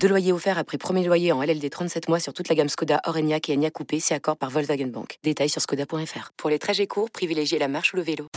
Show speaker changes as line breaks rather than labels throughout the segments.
Deux loyers offerts après premier loyer en LLD 37 mois sur toute la gamme Skoda, Orenia et Enya Coupé, c'est accord par Volkswagen Bank. Détails sur skoda.fr. Pour les trajets courts, privilégiez la marche ou le vélo.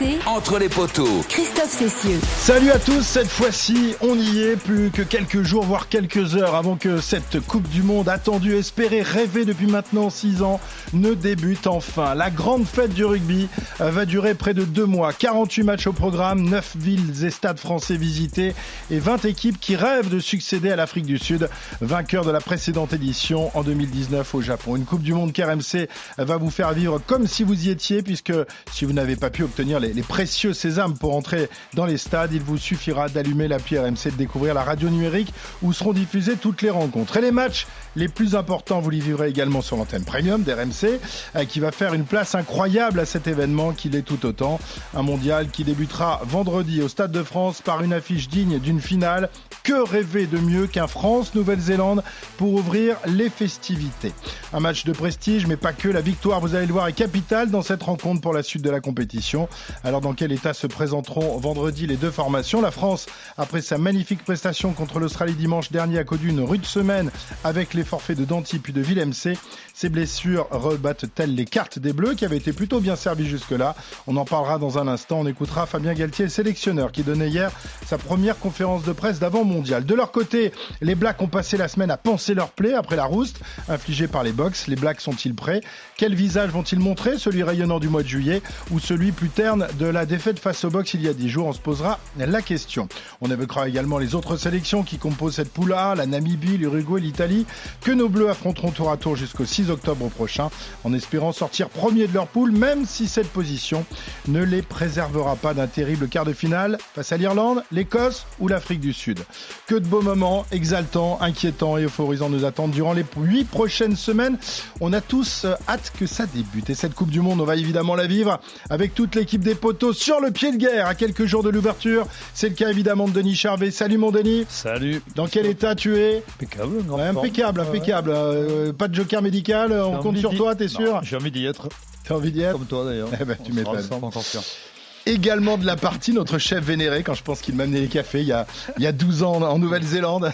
RMC,
Entre les poteaux.
Christophe Cessieux.
Salut à tous, cette fois-ci, on y est, plus que quelques jours, voire quelques heures avant que cette Coupe du Monde attendue, espérée, rêvée depuis maintenant 6 ans, ne débute enfin. La grande fête du rugby euh, va durer près de deux mois, 48 matchs au programme, 9 villes et stades français visités et 20 équipes qui rêvent de succéder à l'Afrique du Sud, vainqueur de la précédente édition en 2019 au Japon. Une Coupe du Monde qu'RMC va vous faire vivre comme si vous y étiez, puisque si vous n'avez pas pu obtenir les, les précieux sésames pour entrer dans les stades, il vous suffira d'allumer l'appli RMC, de découvrir la radio numérique où seront diffusées toutes les rencontres. Et les matchs les plus importants, vous les vivrez également sur l'antenne premium d'RMC, euh, qui va faire une place incroyable à cet événement qui l'est tout autant. Un mondial qui débutera vendredi au Stade de France par une affiche digne d'une finale. Que rêver de mieux qu'un France-Nouvelle-Zélande pour ouvrir les festivités? Un match de prestige, mais pas que. La victoire, vous allez le voir, est capitale dans cette rencontre pour la suite de la compétition. Alors dans quel état se présenteront vendredi les deux formations? La France, après sa magnifique prestation contre l'Australie dimanche dernier, a connu une rude semaine avec les forfaits de Danty puis de Villemc. Ces blessures rebattent-elles les cartes des Bleus qui avaient été plutôt bien servis jusque-là On en parlera dans un instant. On écoutera Fabien Galtier, le sélectionneur, qui donnait hier sa première conférence de presse d'avant mondial. De leur côté, les Blacks ont passé la semaine à penser leur plaie après la rouste infligée par les Box. Les Blacks sont-ils prêts? Quel visage vont-ils montrer Celui rayonnant du mois de juillet ou celui plus terne de la défaite face aux Box il y a 10 jours? On se posera la question. On évoquera également les autres sélections qui composent cette poule A, la Namibie, l'Uruguay, l'Italie, que nos Bleus affronteront tour à tour jusqu'au 6 octobre prochain, en espérant sortir premier de leur poule, même si cette position ne les préservera pas d'un terrible quart de finale face à l'Irlande, l'Écosse ou l'Afrique du Sud. Que de beaux moments exaltants, inquiétants et euphorisants nous attendent durant les huit prochaines semaines. On a tous euh, hâte que ça débute. Et cette Coupe du Monde, on va évidemment la vivre avec toute l'équipe des poteaux sur le pied de guerre à quelques jours de l'ouverture. C'est le cas évidemment de Denis Charvet. Salut mon Denis.
Salut.
Dans quel état tu es?
Impeccable.
Ouais, Impeccable, impeccable. Euh, pas de joker médical, on compte sur toi, t'es sûr
J'ai envie d'y être.
T'as envie d'y être
Comme toi d'ailleurs.
Eh ben, tu
On
m'étonnes.
ensemble, encore sûr.
Également de la partie, notre chef vénéré, quand je pense qu'il m'a amené les cafés il y a, il y a 12 ans en Nouvelle-Zélande.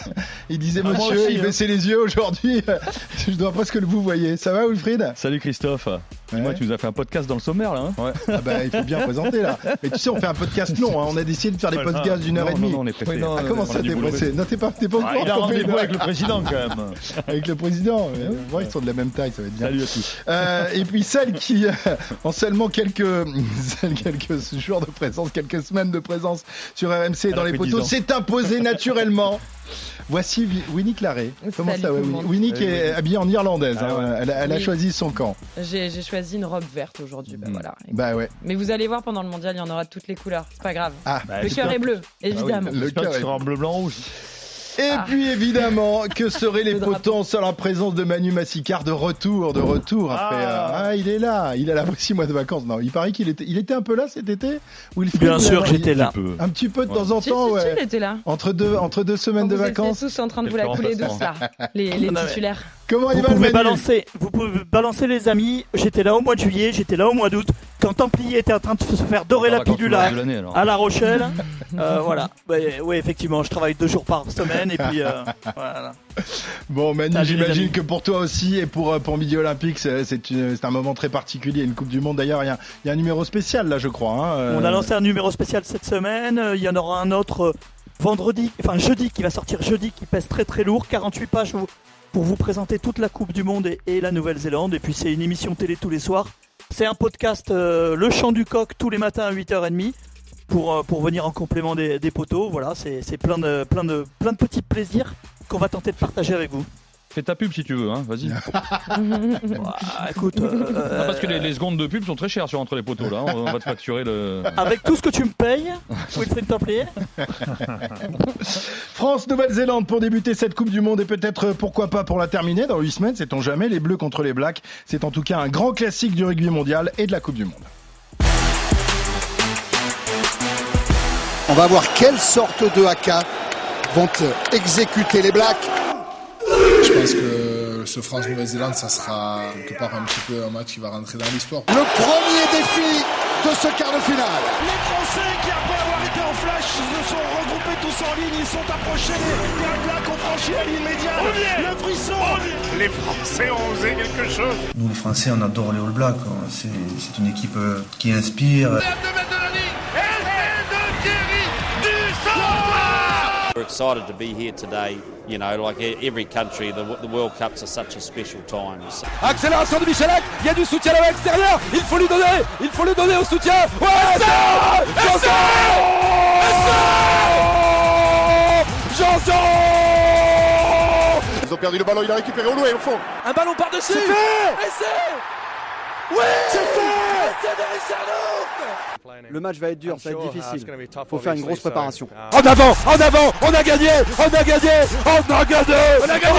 Il disait,
Ah,
monsieur,
aussi,
il
hein.
baissait les yeux aujourd'hui. Je dois presque le vous voyez. Ça va, Wilfried?
Salut Christophe. Dis-moi, tu nous as fait un podcast dans le sommaire là. Hein ouais.
ah bah, Il faut bien présenter là. Mais tu sais, on fait un podcast long. hein. On a décidé de faire des podcasts d'une heure
non,
et demie.
Non, non, on est pressé.
Ah, comment
On
ça, t'es pressé? Non, t'es pas, t'es pas au
Ah,
courant
il a rendez-vous avec le président quand même.
avec le président. Mais, ouais, ils sont de la même taille, ça va être bien.
Salut à tous.
Euh, et puis celle qui, euh, en seulement quelques, quelques jours de présence, quelques semaines de présence sur RMC et dans les poteaux,
10 ans.
s'est imposée naturellement. Voici Winnie Claré. Comment
Salut
ça va,
le
Winnie
monde.
Winnie qui est habillée en irlandaise.
Ah
hein.
ouais.
Elle, a-
Oui.
choisi son camp.
J'ai choisi une robe verte aujourd'hui, bah
Mm.
voilà.
Bah ouais.
Mais vous allez voir pendant le mondial, il y en aura de toutes les couleurs. C'est pas grave.
Ah.
Bah,
le cœur est bleu, évidemment.
Le
J'espère
cœur
que tu
est-
bleu, blanc, rouge.
Et
Ah.
puis évidemment, que seraient les potents sans la présence de Manu Massicard de retour, de retour après.
Ah.
euh, ah, il est là, il a là six mois de vacances. Non, il paraît qu'il était, il était un peu là cet été. Wilfried,
Bien
vous
sûr, j'étais
il-
là.
Un petit peu de
Ouais.
temps en
Si,
temps,
si, si,
ouais.
il était là.
Entre deux, entre deux semaines de
Vous étiez
vacances.
tous en train de vous la couler douce là, les, les
Non, mais-
titulaires.
Comment il
Vous
va le
pouvez balancer, vous pouvez balancer les amis. J'étais là au mois de juillet, j'étais là au mois d'août, quand Templier était en train de se faire dorer la
le
à, La Rochelle. Euh, voilà. Ouais, effectivement, je travaille deux jours par semaine et puis euh, voilà.
Bon, Manu, j'imagine que pour toi aussi et pour, euh, pour Midi Olympique, c'est un moment très particulier, une Coupe du Monde. D'ailleurs, il y a, il y a un numéro spécial là, je crois. hein, euh,
On a lancé un numéro spécial cette semaine. Il y en aura un autre vendredi, enfin jeudi, qui va sortir jeudi, qui pèse très très lourd, 48 pages pour vous présenter toute la Coupe du Monde et, et la Nouvelle-Zélande. Et puis c'est une émission télé tous les soirs. C'est un podcast euh, Le Chant du Coq tous les matins à 8h30 pour, euh, pour venir en complément des, des poteaux. Voilà, c'est plein de petits plaisirs qu'on va tenter de partager avec vous.
Fais ta pub si tu veux, hein. Vas-y.
Ah, écoute, euh,
Non, parce que les, les secondes de pub sont très chères sur entre les poteaux là. On, on va te facturer le.
avec tout ce que tu me payes, Wilfried Templier,
France, Nouvelle-Zélande pour débuter cette Coupe du Monde et peut-être euh, pourquoi pas pour la terminer dans 8 semaines, sait-on jamais. Les Bleus contre les Blacks, c'est en tout cas un grand classique du rugby mondial et de la Coupe du Monde.
va voir quelle sorte de AK vont exécuter les Blacks.
Je pense que ce France-Nouvelle-Zélande, ça sera quelque part un petit peu un match qui va rentrer dans l'histoire.
Le premier défi de ce quart de finale.
Les Français qui, après avoir été en flash, se sont regroupés tous en ligne. Ils sont approchés. Les Blacks ont franchi la ligne médiane. Le frisson.
Les Français ont osé quelque chose.
Nous, les Français, on adore les All Blacks. C'est une équipe euh, qui inspire.
We're excited to be here today. You know, like every country, the, the World Cups are such a special time.
Accélération de Michelek, il y a du soutien à l'extérieur, il faut lui donner, il faut lui donner au soutien. Ouais, Janson Janson
Ils ont perdu le ballon, il a récupéré au loin au fond.
Un ballon par-dessus
C'est fait
Oui
C'est fait
Le match va être dur, ça va être difficile. Faut faire une grosse préparation.
En avant, en avant, on a gagné, on a gagné, on a gagné, on a gagné,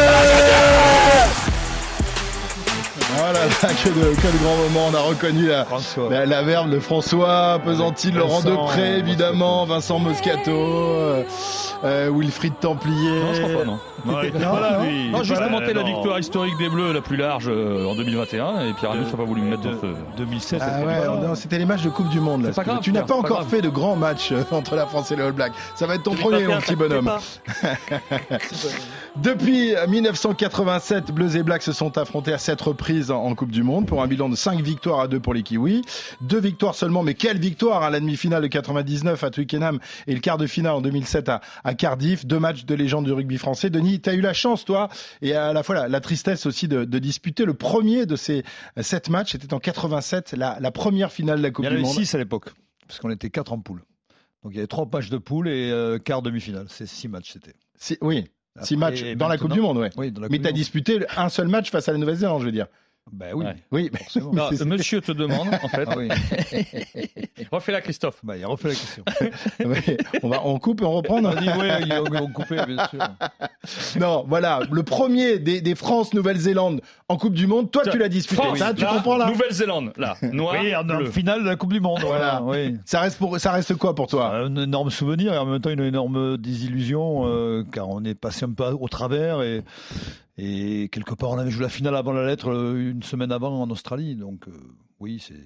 on a gagné.
Voilà, que de, quel grand moment. On a reconnu la, la, la verve de François, Pesanti, Laurent Depré, évidemment, Vincent Moscato, euh, euh, Wilfried Templier.
Non, je crois pas, non. Non, il pas là, lui. Non, juste commenter la victoire historique des Bleus la plus large euh, en 2021 et Pierre Arnaud n'a pas voulu me mettre dans ce
2007.
Ah ouais, c'était les matchs de Coupe du Monde. Là,
grave,
tu n'as pas encore
grave.
fait de grands matchs euh, entre la France et les All Blacks. Ça va être ton premier, mon petit bonhomme. Depuis 1987, Bleus et Blacks se sont affrontés à sept reprises en Coupe du Monde pour un bilan de 5 victoires à 2 pour les Kiwis. Deux victoires seulement, mais quelle victoire hein, La demi-finale de 99 à Twickenham et le quart de finale en 2007 à, à Cardiff. Deux matchs de légende du rugby français. Denis, tu as eu la chance, toi, et à la fois la, la tristesse aussi de, de disputer le premier de ces sept matchs. C'était en 87, la, la première finale de la Coupe
Il y en
du
avait
Monde.
six à l'époque, parce qu'on était quatre en poule. Donc il y avait trois matchs de poule et euh, quart demi-finale. C'est six matchs, c'était.
Si- oui, six matchs dans la Coupe du Monde, ouais.
Oui, dans la
Mais tu as disputé un seul match face à la Nouvelle-Zélande, je veux dire.
Ben oui.
Ouais.
Oui,
Forcément.
Non, monsieur te demande, en fait.
Ah oui.
Refais-la, Christophe.
Bah, il a refait la question.
On, va, on coupe et on reprend.
On dit oui, on, coupait, bien sûr.
Non, voilà, le premier des, des France-Nouvelle-Zélande en Coupe du Monde, toi tu l'as disputé,
France,
ça, tu
là,
comprends là
Nouvelle-Zélande, là. Noir,
Oui, en, finale de la Coupe du Monde.
Voilà.
Voilà. Oui.
ça reste, pour, ça reste quoi pour toi
Un énorme souvenir et en même temps une énorme désillusion euh, car on est passé un peu au travers et, et quelque part on avait joué la finale avant la lettre euh, une semaine avant en Australie. Donc euh, oui c'est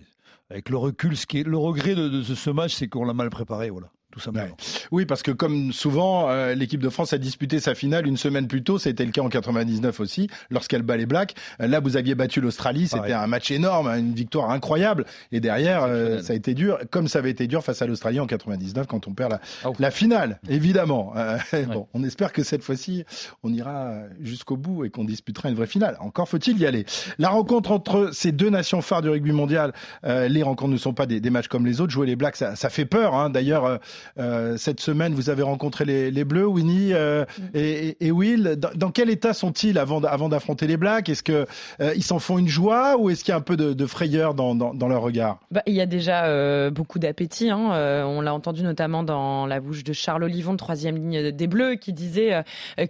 avec le recul ce qui est le regret de, de ce match c'est qu'on l'a mal préparé voilà tout simplement.
Ouais. Oui, parce que comme souvent, euh, l'équipe de France a disputé sa finale une semaine plus tôt. C'était le cas en 99 aussi, lorsqu'elle bat les Blacks. Euh, Là, vous aviez battu l'Australie. C'était un match énorme, hein, une victoire incroyable. Et derrière, euh, ça a été dur, comme ça avait été dur face à l'Australie en 99 quand on perd la,
Ah,
la finale, évidemment. Euh, bon, on espère que cette fois-ci, on ira jusqu'au bout et qu'on disputera une vraie finale. Encore faut-il y aller. La rencontre entre ces deux nations phares du rugby mondial, euh, les rencontres ne sont pas des, des matchs comme les autres. Jouer les Blacks, ça, ça fait peur. Hein. D'ailleurs, euh, cette semaine, vous avez rencontré les, les Bleus, Winnie euh, et, et- Will. Dans, dans quel état sont-ils avant, d'affronter les Blacks? Est-ce que euh, ils s'en font une joie ou est-ce qu'il y a un peu de, de frayeur dans, dans, dans leur regard?
Bah, il y a déjà beaucoup d'appétit. Hein. On l'a entendu notamment dans la bouche de Charles Olivon, de troisième ligne des Bleus, qui disait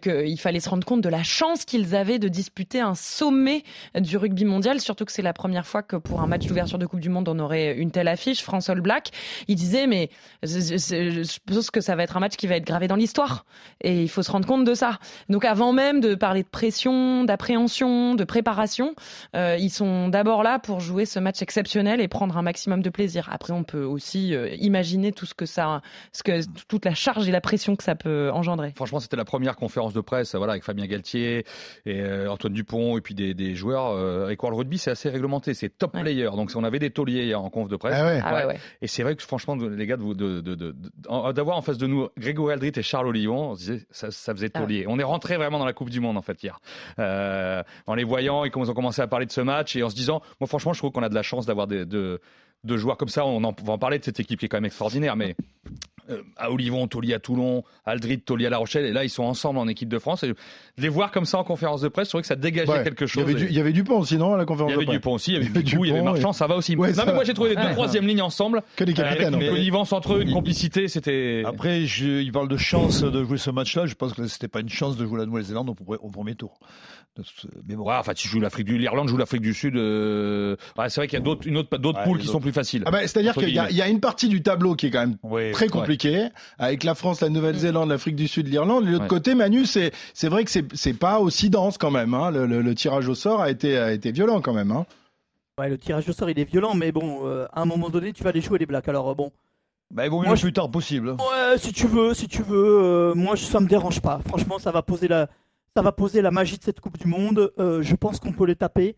qu'il fallait se rendre compte de la chance qu'ils avaient de disputer un sommet du rugby mondial, surtout que c'est la première fois que pour un match d'ouverture de Coupe du Monde, on aurait une telle affiche, France All Black. Il disait, mais je pense que ça va être un match qui va être gravé dans l'histoire. Et il faut se rendre compte de ça. Donc avant même de parler de pression, d'appréhension, de préparation, euh, ils sont d'abord là pour jouer ce match exceptionnel et prendre un maximum de plaisir. Après, on peut aussi euh, imaginer tout ce que ça, ce que toute la charge et la pression que ça peut engendrer.
Franchement, c'était la première conférence de presse, voilà, avec Fabien Galtier et euh, Antoine Dupont et puis des, des joueurs. Euh, avec World Rugby, c'est assez réglementé, c'est top
Ouais.
player. Donc, on avait des tauliers hier en conf de presse.
Ah ouais.
Ah ouais, ouais.
Et c'est vrai que franchement, les gars, de vous- de- d'avoir en face de nous Grégory Aldrit et Charles Olivon, on se disait ça, ça faisait
Ah
taulier. On est rentré vraiment dans la Coupe du Monde en fait hier. Euh, en les voyant, ils ont commencé à parler de ce match et en se disant, moi franchement, je trouve qu'on a de la chance d'avoir des, de, de joueurs comme ça. On, en, va en parler de cette équipe qui est quand même extraordinaire, mais à Olivon, Taulier à Toulon, Aldrit, Taulier à La Rochelle, et là ils sont ensemble en équipe de France. Et les voir comme ça en conférence de presse, je trouvais que ça dégageait
Ouais.
quelque
Il y
chose.
avait, du,
Et-
il y avait Dupont aussi, non, à la
il
conférence
y avait
de presse
Dupont aussi, il y avait
Il y avait
Bicou, il y avait
Dupont,
Marchand,
et-
ça va aussi.
Ouais,
non,
ça
mais moi j'ai trouvé les deux troisième lignes ensemble.
Que des
Avec
capitaines. fait.
connivence entre eux, une complicité, c'était.
Après, je, il parle de chance de jouer ce match-là. Je pense que c'était pas une chance de jouer la Nouvelle-Zélande au premier tour.
Mais bon. Ouais, enfin, tu joues l'Afrique du l'Irlande joue l'Afrique du Sud. Euh... Ouais, c'est vrai qu'il y a d'autres une autre d'autres poules qui sont plus faciles.
Ah bah, C'est-à-dire qu'il y, y, a une partie du tableau qui est quand même très compliquée avec la France, la Nouvelle-Zélande, l'Afrique du Sud, l'Irlande. De l'autre côté, Manu, c'est c'est vrai que c'est c'est pas aussi dense quand même. Hein. Le, le, le, tirage au sort a été a été violent quand même. Hein.
Ouais, le tirage au sort il est violent, mais bon, euh, à un moment donné, tu vas aller jouer les Blacks. Alors euh, bon.
Bah, il vaut mieux moi, le plus tard possible.
Ouais, si tu veux, si tu veux. Euh, moi, ça me dérange pas. Franchement, ça va poser la, ça va poser la magie de cette Coupe du Monde. Euh, je pense qu'on peut les taper.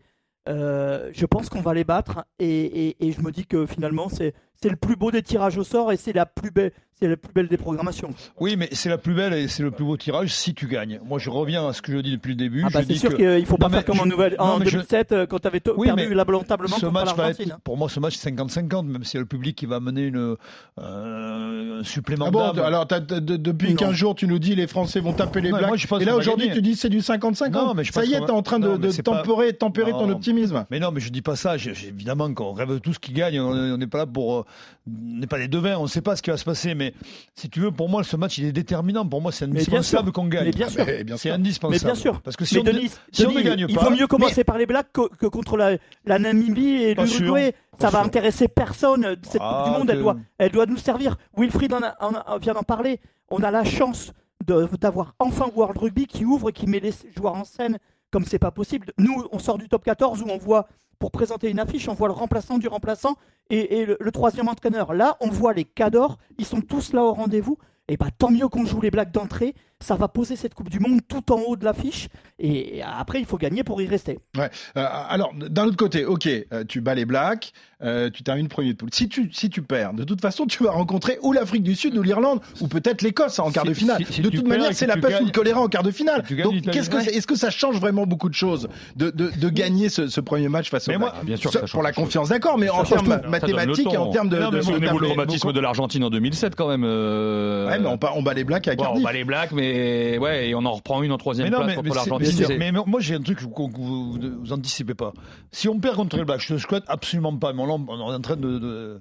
Euh, je pense qu'on va les battre et, je me dis que finalement c'est le plus beau des tirages au sort et c'est la plus belle c'est la plus belle des programmations.
Oui, mais c'est la plus belle et c'est le plus beau tirage si tu gagnes. Moi, je reviens à ce que je dis depuis le début.
Ah bah c'est sûr qu'il faut pas faire comme en, nouvelle, en 2007 euh, quand tu avais oui, perdu lamentablement
ce match va être. Pour moi, ce match c'est 50-50, même si le public qui va mener une euh, un supplément. Ah bon,
alors depuis 15 jours, tu nous dis les Français vont taper les Blacks. et là aujourd'hui, tu dis c'est du 50-50. Ça y est, t'es en train de, tempérer, tempérer ton optimisme.
Mais non, mais je dis pas ça. Évidemment qu'on rêve tous qui gagnent. On n'est pas là pour, euh, on n'est pas des devins. On ne sait pas ce qui va se passer, mais si tu veux, pour moi, ce match, il est déterminant. Pour moi, c'est indispensable qu'on gagne.
Mais bien sûr.
C'est indispensable.
Mais bien sûr.
Parce que si, on, ne gagne pas.
Il vaut mieux commencer par les Blacks que, contre la, Namibie et l'Uruguay. Ça va intéresser personne. Cette Coupe du Monde, elle, doit, elle doit nous servir. Wilfried en vient d'en parler. On a la chance d'avoir enfin World Rugby qui ouvre et qui met les joueurs en scène comme c'est pas possible. Nous, on sort du top 14 où on voit pour présenter une affiche, on voit le remplaçant du remplaçant et, le, troisième entraîneur. Là, on voit les cadors, ils sont tous là au rendez-vous. Et bah tant mieux qu'on joue les blagues d'entrée, ça va poser cette Coupe du Monde tout en haut de l'affiche. Et après, il faut gagner pour y rester.
Ouais. Euh, alors, d'un autre côté, ok, euh, tu bats les Blacks, euh, tu termines premier de poule. Si tu, si tu perds, de toute façon, tu vas rencontrer ou l'Afrique du Sud ou l'Irlande, ou peut-être l'Écosse en quart de finale. de toute manière, c'est la peste ou le choléra en quart de finale. Donc, qu'est-ce que est-ce que ça change vraiment beaucoup de choses de, de, de gagner ce, ce, premier match face au
moi, bien sûr,
Pour la confiance, d'accord, mais en termes mathématiques et en termes de. Mais
de, le traumatisme de l'Argentine en 2007 quand même. Ouais,
mais on, on bat les Blacks à Cardiff.
on bat les Blacks, mais ouais, et on en reprend une en troisième mais place contre l'Argentine.
Mais, moi, j'ai un truc que vous, vous, anticipez pas. Si on perd contre les Blacks, je ne souhaite absolument pas, mais on, est en train de,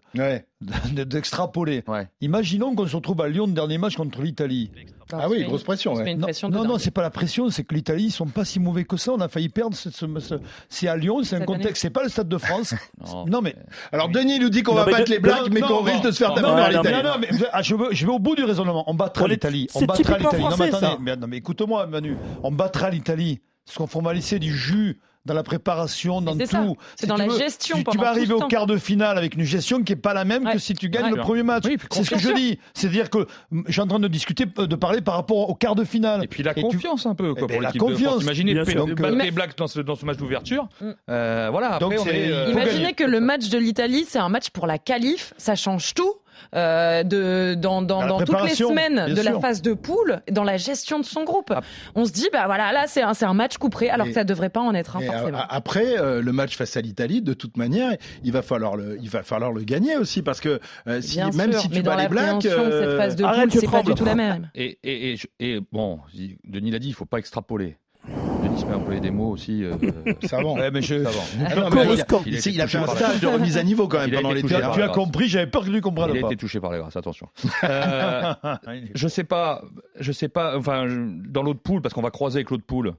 d'extrapoler. Imaginons qu'on se retrouve à Lyon, le dernier match contre l'Italie.
Ah, oui, grosse pression.
non, non, c'est pas la pression, c'est que l'Italie, ils sont pas si mauvais que ça. On a failli perdre. C'est à Lyon, c'est un contexte, c'est pas le Stade de France. non, mais.
Alors Denis nous dit qu'on va battre les Blacks, mais qu'on risque de se faire taper par l'Italie. Non,
non, mais ah, je, vais, au bout du raisonnement. On battra l'Italie. On battra l'Italie. Non, mais non, mais écoute-moi, Manu. On battra l'Italie. Parce qu'on formalisait du jus dans la préparation, dans tout.
C'est dans la gestion.
Tu, tu vas arriver au quart de finale avec une gestion qui est pas la même que si tu gagnes le premier match. c'est ce que je dis. C'est-à-dire que je suis en train de discuter, euh, de parler par rapport au quart de finale.
Et puis la confiance un peu. Quoi,
eh ben, la confiance.
Imaginez les Blacks dans ce, dans ce match d'ouverture. Mm. Euh, voilà. Après, on est,
euh, Imaginez que le match de l'Italie, c'est un match pour la qualif. Ça change tout. Euh, de, dans, dans, dans toutes les semaines de la phase de poule, dans la gestion de son groupe. Ah. On se dit, bah voilà, là c'est un, un match couperé, alors que ça devrait pas en être, hein, forcément.
Après, euh, le match face à l'Italie, de toute manière, il va falloir le, il va falloir le gagner aussi, parce que euh, si, même si tu bats
les
Blacks,
cette phase de poule, c'est pas du tout la même.
Et, et, et, et bon, Denis l'a dit, il faut pas extrapoler. Denis m'a employé des mots aussi. Euh,
savant.
Ouais, mais je...
savant. Ah, non, mais il, il, il, a fait un stage de remise à niveau quand même pendant l'été.
Tu, tu as compris, j'avais peur que tu comprennes pas.
Il a été touché par les grâces, attention. euh, je sais pas, je sais pas, enfin, dans l'autre poule, parce qu'on va croiser avec l'autre poule,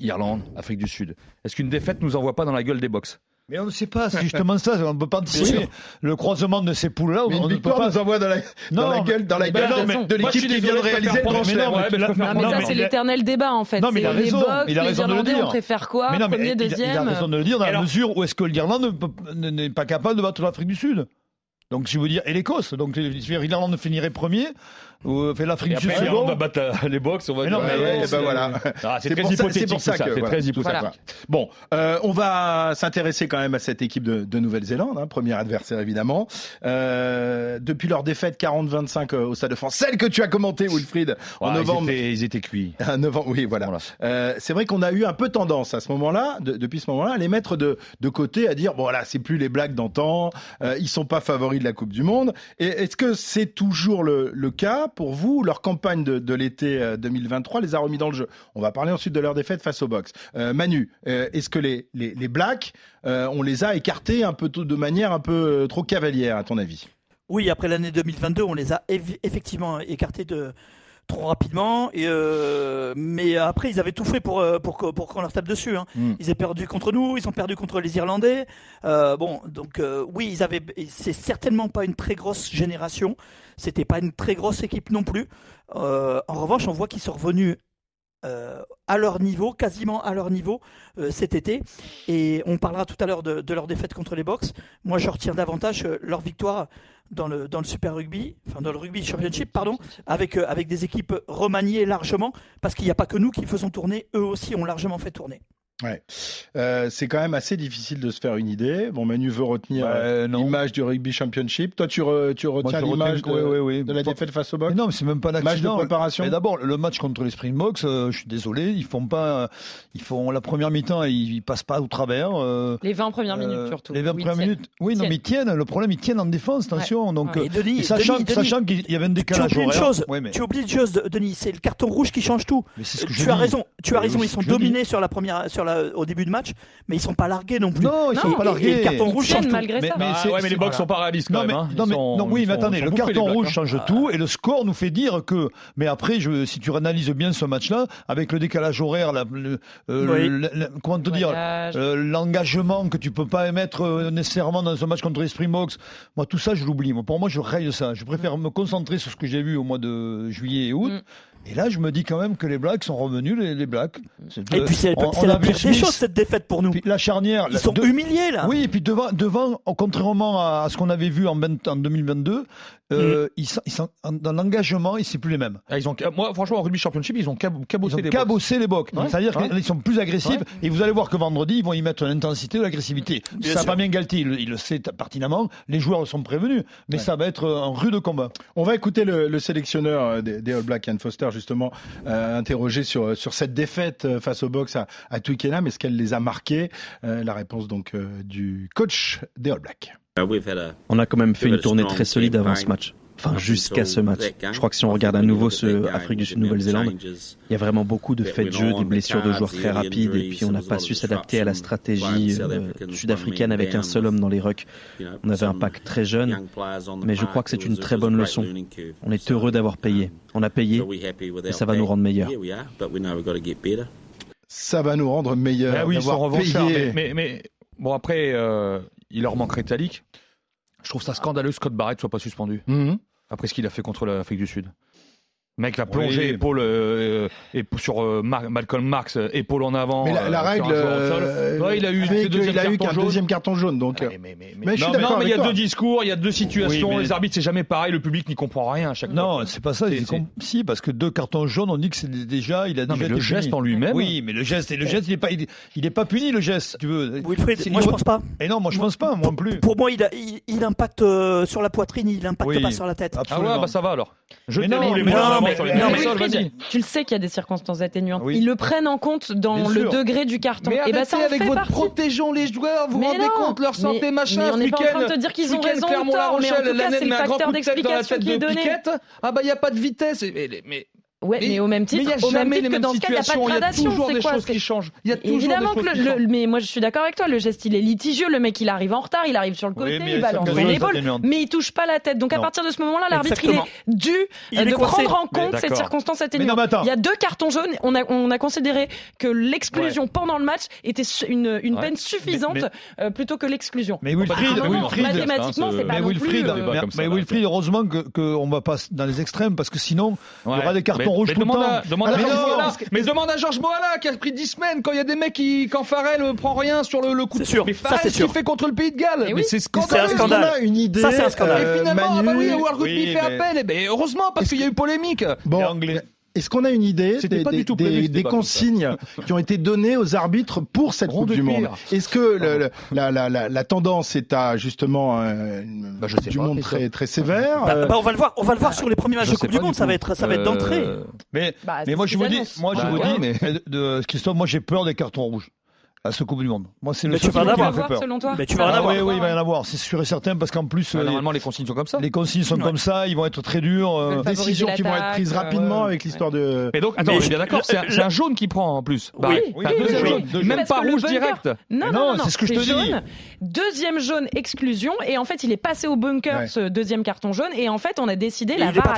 Irlande, Afrique du Sud. Est-ce qu'une défaite nous envoie pas dans la gueule des box?
Mais on ne sait pas, c'est justement ça, on ne peut pas anticiper le croisement de ces poules-là.
on ne peut pas nous envoie dans la, dans la gueule, dans la gueule de l'équipe qui vient de réaliser le
mais, mais, ça, c'est l'éternel débat, en fait.
Non, mais il a raison, il a raison de le dire.
On préfère quoi Premier, deuxième
Il a raison de le dire dans la mesure où est-ce que l'Irlande n'est pas capable de battre l'Afrique du Sud. Donc, je veux dire, et l'Écosse. Donc, l'Irlande finirait premier ou fait l'Afrique du Sud.
On va battre les box, on va.
Ben voilà.
Ah, c'est très hypothétique. C'est ça, c'est très hypothétique.
Bon, euh, on va s'intéresser quand même à cette équipe de, de Nouvelle-Zélande, hein, premier adversaire évidemment. Euh, depuis leur défaite 40-25 euh, au Stade de France, celle que tu as commentée, Wilfried, en novembre.
Ils étaient, ils étaient cuits.
En novembre, oui, voilà. Euh, c'est vrai qu'on a eu un peu tendance à ce moment-là, de, depuis ce moment-là, à les mettre de, côté, à dire bon voilà, c'est plus les blagues d'antan, euh, ils sont pas favoris de la Coupe du Monde. Et est-ce que c'est toujours le, le cas pour vous, leur campagne de, l'été 2023 euh, les a remis dans le jeu. On va parler ensuite de leur défaite face au box. Euh, Manu, euh, est-ce que les, les, Blacks, on les a écartés un peu de manière un peu trop cavalière, à ton avis?
Oui, après l'année 2022, on les a effectivement écartés de, trop rapidement. Et, euh, mais après, ils avaient tout fait pour, euh, pour, pour qu'on leur tape dessus. Hein.
Mm.
Ils ont perdu contre nous, ils ont perdu contre les Irlandais. Euh, bon, donc euh, oui, ils avaient. C'est certainement pas une très grosse génération. C'était pas une très grosse équipe non plus. En revanche, on voit qu'ils sont revenus euh, à leur niveau, quasiment à leur niveau euh, cet été. Et on parlera tout à l'heure de, de leur défaite contre les Box. Moi, je retiens davantage euh, leur victoire dans le, dans le Super Rugby, enfin dans le Rugby Championship, pardon, avec, euh, avec des équipes remaniées largement, parce qu'il n'y a pas que nous qui faisons tourner, eux aussi ont largement fait tourner.
Ouais. Euh, c'est quand même assez difficile de se faire une idée. Bon, Manu veut retenir
Ouais,
euh, l'image du rugby championship. Toi, tu, re- tu retiens l'image de,
ouais, ouais, ouais.
la défaite face au Box
Mais non, mais c'est même pas un
Match de préparation
Mais d'abord, le match contre les Springboks, euh, je suis désolé, ils font pas, ils font la première mi-temps, ils, ils passent pas au travers. euh,
Les 20 premières minutes surtout.
Les 20
Oui,
premières minutes. Oui, non, mais ils tiennent. Le problème, ils tiennent en défense, attention. Donc,
Ouais.
euh,
Et Denis,
et sachant,
Denis,
sachant
Denis,
qu'il y avait un
Tu
décalage
oublies une
horaire.
chose,
Ouais, mais-
tu oublies une chose, Denis, c'est le carton rouge qui change tout.
Mais c'est ce que
tu as raison, tu as raison, ils sont dominés sur la première, sur la, au début de match, mais ils sont pas largués non plus.
Non, ils sont
Non,
pas
et-
largués.
et le carton rouge change tout.
malgré ça.
Ah,
c'est-
ouais, mais les box sont pas réalistes quand
Non, mais,
même. hein.
non, mais,
sont-
non, oui, mais
sont-
attendez, le carton rouge change tout et le score nous fait dire que. Mais après, je, si tu analyses bien ce match-là, avec le décalage horaire, la- le- euh,
Oui.
le- le- comment te dire, euh, l'engagement que tu peux pas émettre euh, nécessairement dans un match contre les Springboks, moi tout ça je l'oublie. Moi, Pour moi, je raye ça. Je préfère me concentrer sur ce que j'ai vu au mois de juillet et août. Et là, je me dis quand même que les Blacks sont revenus, les, les Blacks.
Et puis c'est la pire des choses cette défaite pour nous.
puis la charnière.
Ils
la-
sont
de-
humiliés là.
oui, et puis devant, devant contrairement à, à ce qu'on avait vu en, 20 en 2022, euh, ils sont, ils sont- dans l'engagement, ils c'est plus les mêmes.
Ah, ils ont, moi, franchement, en rugby championship, ils ont cab-
Ils
cabossé
ont
les Box.
cabossé les bocs.
Ouais,
C'est-à-dire
ouais.
qu'ils sont plus agressifs.
Ouais.
Et vous allez voir que vendredi, ils vont y mettre l'intensité, de l'agressivité.
Bien
Ça,
sûr.
Fabien Galtier, il, le- il le sait pertinemment. Les joueurs sont prévenus. Mais ça va être un rude combat.
On va écouter le, le sélectionneur euh, des, des All Blacks, Ian Foster, justement, euh, interrogé sur, sur cette défaite euh, face au box à, à Twickenham. Est-ce qu'elle les a marqués? Euh, La réponse donc euh, du coach des All Blacks.
On a quand même fait une tournée très solide avant ce match. Enfin, jusqu'à ce match. Je crois que si on regarde à nouveau ce Afrique du Sud Nouvelle-Zélande, il y a vraiment beaucoup de faits de jeu, des blessures de joueurs très rapides, et puis on n'a pas su s'adapter à la stratégie euh, sud-africaine avec un seul homme dans les rucks. On avait un pack très jeune, mais je crois que c'est une très bonne leçon. On est heureux d'avoir payé. On a payé, et ça va nous rendre meilleurs.
Ça va nous rendre meilleurs.
Ah oui, ils sont
d'avoir
revanchards.
payé.
Mais, mais, mais- bon, après, euh, il leur manquerait Talik. Je trouve ça scandaleux que Scott Barrett soit pas suspendu.
Mhm.
Après ce qu'il a fait contre l'Afrique du Sud. Mec va plonger
Oui.
épaule euh, épaule sur euh, Mar- Malcolm Marx, euh, épaule en avant.
Mais la, la
euh,
règle, euh,
Ouais, il a eu deuxième
qu'il a eu
carton
qu'un
jaune.
deuxième carton jaune. Donc,
Mais, mais,
mais je suis
non,
d'accord
non, mais il y a
toi.
deux discours, il y a deux situations.
Oui, mais-
Les arbitres, c'est jamais pareil. Le public n'y comprend rien à chaque fois.
Non, c'est pas ça. Si, parce que deux cartons jaunes, on dit que c'est déjà, il a
Non,
déjà
mais le geste
puni.
en lui-même.
Oui, mais le geste, et le geste, il est pas, il, est- il est pas puni, le geste, tu veux.
Wilfried, moi je
il-
pense pas.
Et non, moi je pense pas, moi non plus.
Pour moi, il, il, il impacte sur la poitrine, il impacte pas sur la tête.
Ah ouais, bah ça va alors. Je
Mais
sur les
mais non, mais-
Wilfried, tu le sais qu'il y a des circonstances atténuantes.
Oui.
Ils le prennent en compte dans
Bien
le
sûr.
degré du carton.
Mais
et ben ça
avec
fait
votre
partie.
protégeons les joueurs, vous
Mais
rendez
non,
compte leur santé,
mais-
machin.
mais on n'est pas en train de te dire qu'ils ont raison ou tort, mais en tout cas, c'est le facteur d'explication qui est donné.
Ah bah il y a pas de vitesse. Mais-
Ouais, mais, au même
mais
titre,
y a
au même titre
les
que dans ce cas, il n'y a pas de
situations. Il y a
gradation.
toujours
c'est
des
quoi
choses qui changent. Il y a toujours
Évidemment
des
que le, mais moi je suis d'accord avec toi, le geste il est litigieux, le mec il arrive en retard, il arrive sur le
Oui,
côté,
mais
il balance
atténuantes.
mais il touche pas la tête. Donc à partir de ce moment-là, l'arbitre il est dû
Il
euh,
est
de
coincé.
prendre en compte cette circonstance atténuante. Il y a deux cartons jaunes, on a, on a considéré que l'exclusion pendant le match était une, une
Ouais.
peine suffisante
Mais-
euh, plutôt que l'exclusion.
Mais Wilfried, Wilfried,
mathématiquement, c'est pas
mais
non plus,
Wilfried, heureusement que qu'on va pas dans les extrêmes parce que sinon il y aura des cartons
Mais-
rouges
mais
tout le
demande
temps.
à- demande à
Ah, mais
Georges
parce que-
Mais demande à Georges Moala qui a pris 10 semaines quand il y a des mecs qui, quand Farrell prend rien sur le, le coup. de-
C'est sûr,
Mais
ça,
Farrell,
c'est
ce qu'il fait contre le Pays de Galles. Mais
oui.
c'est
C'est
scandaleux.
un
Est-ce qu'on
scandale.
a une idée
Ça, c'est un scandale.
Et
euh,
finalement, ah bah oui,
Manu,
World Rugby
oui,
fait
mais-
appel. Eh ben, heureusement, parce qu'il y a eu polémique.
Bon. Est-ce qu'on a une idée des,
pas du
des-
tout
des- consignes qui ont été données aux arbitres pour cette Coupe du Monde? Est-ce que le- le- la, la, la, la tendance est à justement euh, une
Bah, je
Coupe
sais
du
pas,
Monde très, très sévère?
Bah,
euh,
bah, on va le voir, on va le voir sur les premiers matchs de Coupe du Monde,
du
ça va être, ça va être d'entrée.
Euh,
Mais,
Bah,
mais moi je vous dis, moi je
Bah,
vous dis,
mais-
de, Christophe, moi j'ai peur des cartons rouges à ce Coupe du Monde. Moi, c'est le
seul tu vas qui
m'a. Selon toi
Mais tu vas en
ah,
avoir.
Oui, oui, il va y en avoir, c'est sûr et certain, parce qu'en plus. Bah,
normalement, les consignes sont comme ça.
Les consignes sont comme ça, ils vont être très durs. Euh,
décisions qui vont être prises
euh,
rapidement avec l'histoire de.
Mais donc, attends, je suis bien d'accord, c'est un, jaune qui prend en plus.
Oui,
bah,
oui,
oui
deux jaunes.
Même pas rouge direct.
Non, non,
c'est ce que je te dis.
Deuxième jaune, exclusion, et en fait, il est passé au bunker ce deuxième carton jaune, et en fait, on a décidé, la de ne pas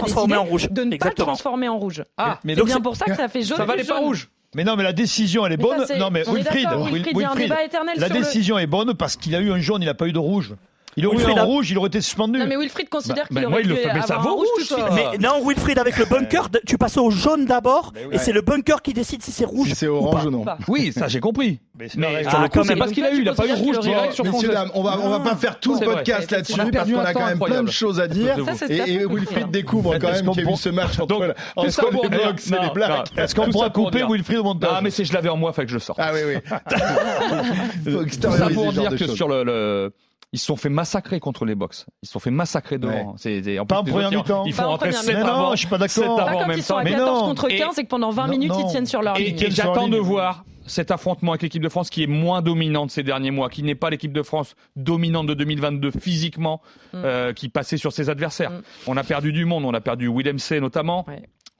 le transformer en rouge.
Ah,
mais
c'est bien pour ça que ça fait jaune.
Ça valait pas rouge.
Mais non, mais la décision, elle est bonne. Non, mais Wilfried,
Wilfried, Wilfried, Wilfried, débat
la décision est bonne parce qu'il a eu un jaune, il n'a pas eu de rouge. Il aurait
Wilfried
rouge, il aurait été suspendu.
Non, mais Wilfried considère
bah,
qu'il
bah,
aurait
moi, il le fait, mais ça vaut
rouge,
non, Wilfried, avec le bunker, tu passes au jaune d'abord, et c'est le bunker qui décide si c'est rouge.
Si c'est orange ou, non.
Oui, ça j'ai compris.
Mais,
mais
ah,
c'est pas ce qu'il a eu, il a pas eu rouge direct sur
Messieurs, dames, on va, on va pas faire tout le podcast là-dessus, parce qu'on a quand même plein de choses à dire. Et Wilfried découvre quand même qu'il y a eu ce match entre.
Est-ce qu'on pourra couper Wilfried au montage
Ah, mais si je l'avais en moi, fallait que je le sorte.
Ah oui, oui.
Ça pour dire que sur le ils se sont fait massacrer contre les box. Ils se sont fait massacrer devant. C'est, en
pas
plus,
en première mi-temps.
Ils font rentrer 7 avant.
Non, je suis pas d'accord. Pas
quand ils sont à 14 contre 15 et que pendant 20 minutes ils tiennent sur leur ligne.
Et j'attends de voir cet affrontement avec l'équipe de France qui est moins dominante ces derniers mois, qui n'est pas l'équipe de France dominante de 2022 physiquement,
mm.
euh, qui passait sur ses adversaires.
Mm.
On a perdu du monde, on a perdu Willem C notamment.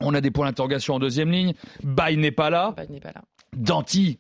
On a des points d'interrogation en deuxième ligne. Bay n'est pas là.
Bay n'est pas là.
Danti,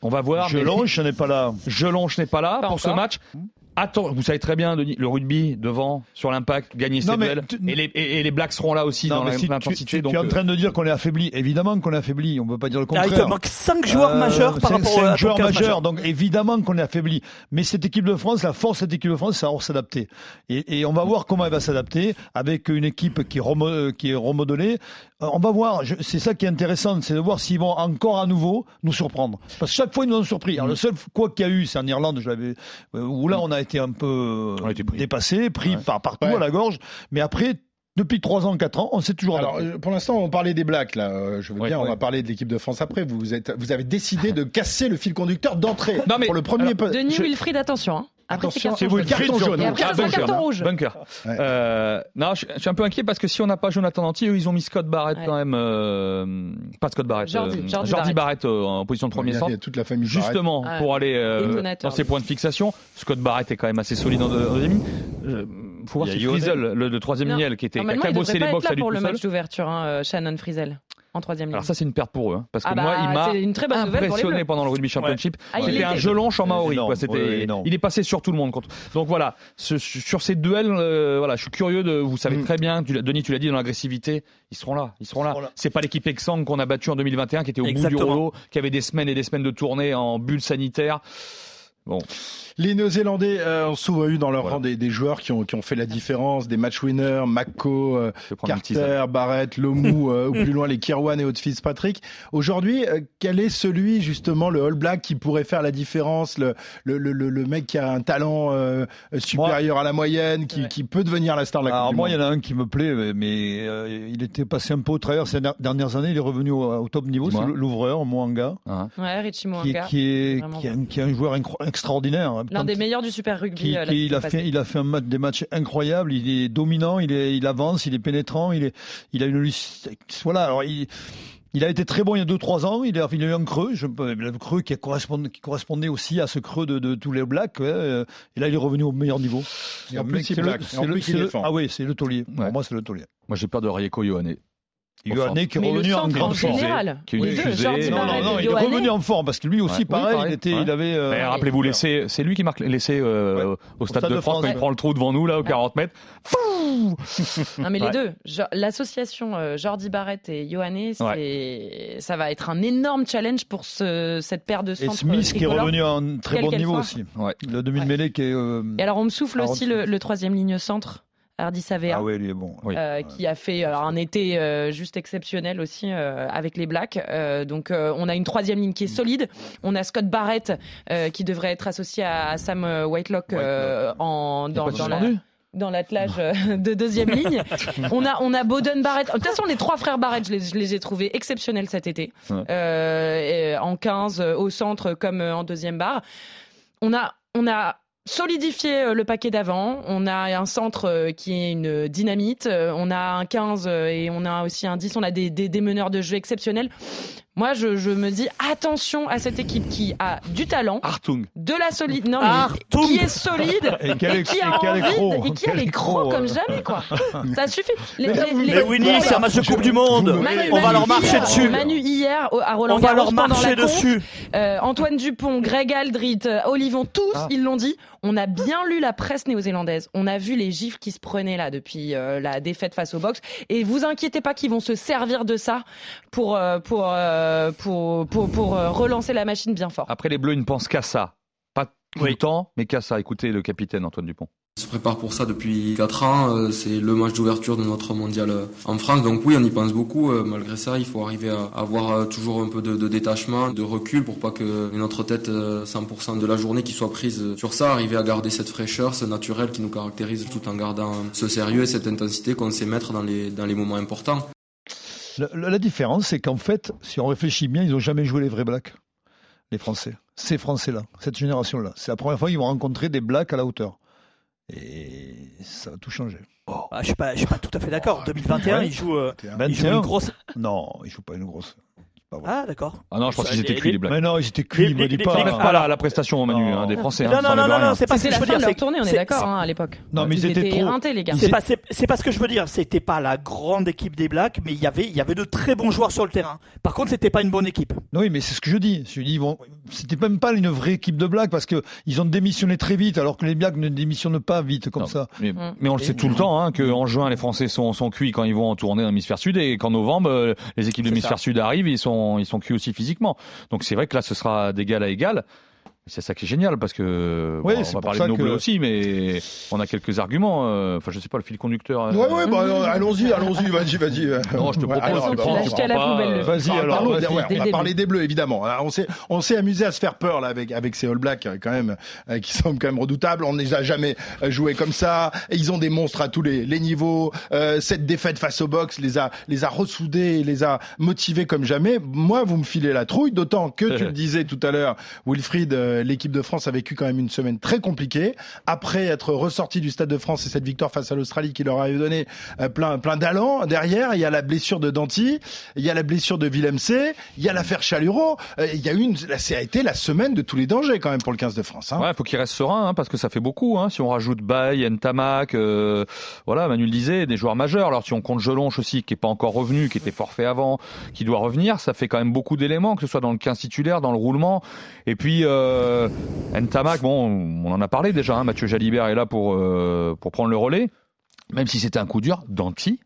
on va voir.
Jelonche n'est pas là.
Jelonche n'est pas là pour ce match. Mm. Attends, vous savez très bien, Denis, le rugby devant, sur l'impact, gagner ses duels. Et les, et, les, Blacks seront là aussi
non,
dans l'intensité.
Si tu, tu, es en
euh,
train de dire qu'on est affaibli. Évidemment qu'on est affaibli. On ne peut pas dire le contraire.
Ah, il te manque 5 joueurs
euh,
majeurs par
5,
rapport
5
à
joueurs majeurs. Donc évidemment qu'on est affaibli. Mais cette équipe de France, la force de cette équipe de France, c'est savoir s'adapter. Et, et, on va voir comment elle va s'adapter avec une équipe qui, est euh, remodelée. Euh, on va voir, c'est ça qui est intéressant, c'est de voir s'ils vont encore à nouveau nous surprendre. Parce que chaque fois, ils nous ont surpris. Alors, le seul quoi qu'il y a eu, c'est en Irlande, euh, où là, mm. on a été un peu
euh,
dépassé, pris par partout à la gorge. Mais après, depuis 3 ans, 4 ans, on sait toujours.
Alors, pour l'instant, on parlait des Blacks, là. Je veux bien, on va parler de l'équipe de France après. Vous, êtes, vous avez décidé de casser le fil conducteur d'entrée. Pour le premier.
Alors,
Denis
je...
Wilfried, attention. Hein.
Attention, c'est vous
le
carton jaune.
Après, rouge.
Bunker. Euh, non, je, suis un peu inquiet parce que si on n'a pas Jonathan Danty, eux, ils ont mis Scott Barrett quand même. Euh, pas Scott Barrett.
Jordi,
euh,
Barrett,
euh, en position de premier centre.
toute la famille
Justement,
ah.
pour aller dans ses points de fixation. Scott Barrett est quand même assez solide en deuxième Il faut voir si Frizzle, le, le troisième miel, qui était ah, qui a cabossé les box à lui
pour le match d'ouverture, hein, Shannon Frizzle en troisième ligne.
Alors ça, c'est une perte pour eux, hein, parce que
ah
moi,
bah,
il m'a
très
impressionné pendant le rugby championship.
Ouais. Ah,
C'était un gelonche en Maori. Quoi. Il est passé sur tout le monde. Donc voilà, sur ces duels, euh, voilà, je suis curieux de. Vous savez très bien, tu, Denis, tu l'as dit dans l'agressivité, ils seront là, ils seront là. C'est pas l'équipe Exang qu'on a battue en 2021, qui était au bout du rouleau, qui avait des semaines et des semaines de tournée en bulle sanitaire.
Les Néo-Zélandais euh, ont souvent eu dans leur rang des, joueurs qui ont, fait la ah. différence, des match winners, Mako, euh, Carter, Barrett, Lomu, euh, ou plus loin les Kirwan et autres Fitzpatrick. Aujourd'hui, quel est celui justement le All Black qui pourrait faire la différence, le, mec qui a un talent supérieur à la moyenne, qui, peut devenir la star de la
Alors moi, il y en a un qui me plaît, mais il était passé un peu au travers ces dernières années. Il est revenu au, top niveau, c'est l'ouvreur Mwanga,
ah.
ouais, Richie Mwanga,
qui, qui est un joueur incroyable Hein.
L'un des meilleurs du Super Rugby. Euh,
il, a fait, il a fait des matchs incroyables. Il est dominant, il, est, il avance, il est pénétrant, il, est, il a une. Voilà, alors il. Il a été très bon il y a 2-3 ans, il a, il eu un creux, je, un creux qui, correspond, qui, correspondait aussi à ce creux de, de, tous les Blacks. Euh, et là, il est revenu au meilleur niveau.
Et en plus,
c'est le, le, le, Ah oui, c'est le taulier. Moi, c'est le taulier.
Moi, j'ai peur de Rayeko Yohané.
Il qui est revenu en, forme.
Qui est une fusée.
Non, non, non, il est revenu en forme parce que lui aussi, pareil, il, avait. Euh,
rappelez-vous, c'est lui qui marque l'essai euh, au, Stade de France, quand il prend le trou devant nous, là, aux 40 mètres. Fou
non, mais les deux. L'association euh, Jordi Barrett et Johanné, ça va être un énorme challenge pour cette paire de centres.
Et Smith qui est revenu à un très bon niveau aussi. Le demi-mêlée qui est. Euh,
et alors, on me souffle aussi le troisième ligne centre. Hardy Savea.
Ah ouais, lui est bon.
Euh, qui a fait euh, un été euh, juste exceptionnel aussi avec les Blacks. donc on a une troisième ligne qui est solide. On a Scott Barrett qui devrait être associé à, Sam Whitelock, dans, l'attelage de deuxième ligne. on a on a Bowden Barrett. De toute façon, les trois frères Barrett, je les, ai trouvés exceptionnels cet été. En 15, au centre comme en deuxième barre. On a on a solidifier euh, le paquet d'avant. On a un centre euh, qui est une dynamite. Euh, on a un 15 et on a aussi un 10. On a des, meneurs de jeu exceptionnels. Moi, je, je, me dis attention à cette équipe qui a du talent,
Artung.
de la solide, non, mais qui est solide et, et, qui a envie, et qui a les crocs comme jamais, quoi. Ça suffit.
Les, les, les Winnie, c'est un match de Coupe du Monde.
Manu,
on va leur marcher
hier,
dessus.
Manu hier à Roland
on va leur
marcher
dessus.
Euh, Antoine Dupont, Greg Aldrit, euh, Olivon, tous, ah. ils l'ont dit. On a bien lu la presse néo-zélandaise. On a vu les gifs qui se prenaient là depuis euh, la défaite face au box. Et vous inquiétez pas qu'ils vont se servir de ça pour euh, pour pour, pour, pour relancer la machine bien fort.
Après, les Bleus, ils ne pensent qu'à ça. Pas tout oui. le temps, mais qu'à ça. Écoutez le capitaine Antoine Dupont.
On se prépare pour ça depuis 4 ans. C'est le match d'ouverture de notre mondial en France. Donc oui, on y pense beaucoup. Malgré ça, il faut arriver à avoir toujours un peu de, de détachement, de recul pour pas que notre tête 100% de la journée qui soit prise sur ça. Arriver à garder cette fraîcheur, ce naturel qui nous caractérise tout en gardant ce sérieux et cette intensité qu'on sait mettre dans les, dans les moments importants.
La, la différence, c'est qu'en fait, si on réfléchit bien, ils n'ont jamais joué les vrais blacks, les Français. Ces Français-là, cette génération-là. C'est la première fois qu'ils vont rencontrer des blacks à la hauteur. Et ça va tout changer.
Oh. Ah, je suis pas, je suis pas tout à fait d'accord. 2021, ouais. ils jouent, euh, ils jouent une grosse.
Non, ils jouent pas une grosse.
Ah d'accord.
Ah non, je pense qu'ils étaient cuits les Blacks.
Mais non, ils étaient cuits, il me dit pas.
pas la, la prestation Manu hein, des Français.
Non
hein,
non non c'est pas ce que je veux dire.
C'est la tournée, on est d'accord hein, à l'époque.
Non mais ils étaient trop
les gars.
C'est pas c'est pas ce que je veux dire, c'était pas la grande équipe des Blacks, mais il y avait il y avait de très bons joueurs sur le terrain. Par contre, c'était pas une bonne équipe.
Oui, mais c'est ce que je dis. Je dis ils vont c'était même pas une vraie équipe de Blacks parce que ils ont démissionné très vite alors que les Blacks ne démissionnent pas vite comme ça.
Mais, mais on le sait tout le temps que en juin les Français sont sont cuits quand ils vont en tournée dans l'hémisphère sud et qu'en novembre les équipes de l'hémisphère sud arrivent, ils sont ils sont cuits aussi physiquement. Donc c'est vrai que là, ce sera d'égal à égal. C'est ça qui est génial parce que
oui,
bon, on va parler de nos
que...
bleus aussi, mais on a quelques arguments. Euh, enfin, je sais pas le fil conducteur.
Ouais, ouais, bah, euh, allons-y, allons-y, vas-y, vas-y.
Non, je te propose.
Alors, poubelle.
Vas-y, alors, vas ouais, on va parler des bleus évidemment. Alors, on s'est, on s'est amusé à se faire peur là avec avec ces All Blacks quand même, euh, qui semblent quand même redoutables. On ne les a jamais joués comme ça. Et ils ont des monstres à tous les, les niveaux. Euh, cette défaite face au box les a les a ressoudés, les a motivés comme jamais. Moi, vous me filez la trouille, d'autant que tu le disais tout à l'heure, Wilfried, l'équipe de France avait vécu quand même une semaine très compliquée. Après être ressorti du Stade de France et cette victoire face à l'Australie qui leur avait donné euh, plein, plein d'allants, derrière, il y a la blessure de Danty, il y a la blessure de Willem C, il y a l'affaire Chaluro. Euh, il y a une, ça a été la semaine de tous les dangers quand même pour le 15 de France. Hein.
Ouais, faut qu'il reste serein hein, parce que ça fait beaucoup. Hein. Si on rajoute Bay, Ntamak, euh, voilà, Manuel disait des joueurs majeurs. Alors si on compte Jelonche aussi qui est pas encore revenu, qui était forfait avant, qui doit revenir, ça fait quand même beaucoup d'éléments que ce soit dans le 15 titulaire, dans le roulement. Et puis euh, Ntamak, bon, on en a parlé déjà. Hein, Mathieu Jalibert est là pour euh, pour prendre le relais, même si c'était un coup dur. Danti,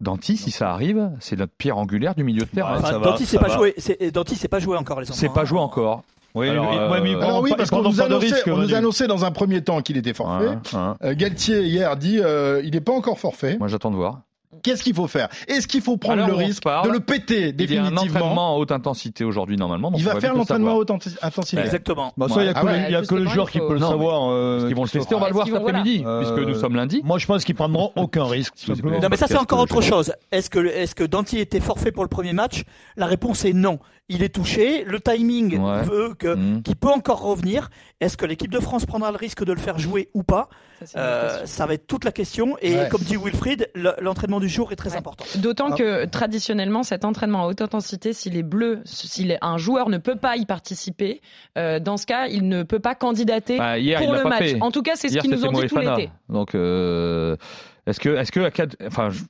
Danti, si ça arrive, c'est notre pierre angulaire du milieu de terrain.
Ouais, enfin, Danti, c'est pas joué. Danti, c'est pas joué encore les enfants.
C'est pas joué encore.
Oui, Alors, euh, ouais, mais, alors oui, parce qu'on nous, annonçait, on nous annonçait dans un premier temps qu'il était forfait. Hein, hein. Euh, Galtier hier dit euh, il n'est pas encore forfait.
Moi j'attends de voir.
Qu'est-ce qu'il faut faire? Est-ce qu'il faut prendre
Alors,
le risque
parle,
de le péter définitivement
Il y a un entraînement à haute intensité aujourd'hui normalement.
il va faire l'entraînement à haute intensité.
Exactement.
Bah, ça, il n'y a que,
ouais.
le, y a que le joueur qui peut le savoir.
Euh, ils vont le tester, on va le voir cet après-midi,
euh,
puisque nous sommes lundi.
Moi, je pense qu'ils prendront aucun risque.
Non, mais ça, c'est encore autre chose. Est-ce que, est-ce que Danty était forfait pour le premier match? La réponse est non. Il est touché. Le timing
Ouais.
veut que,
Mhm.
qu'il peut encore revenir. Est-ce que l'équipe de France prendra le risque de le faire jouer ou pas?
Ça,
Euh. Ça va être toute la question. Et
Ouais.
comme dit Wilfried, le- l'entraînement du jour est très important.
D'autant que traditionnellement, cet entraînement à haute intensité, si les Bleus, si les- un joueur ne peut pas y participer, euh, dans ce cas, il ne peut pas candidater
Bah, hier,
pour le match.
fait.
En tout cas, c'est ce qu'ils nous ont dit tout l'été.
Donc, euh, est-ce que, est-ce que à quatre, enfin, je-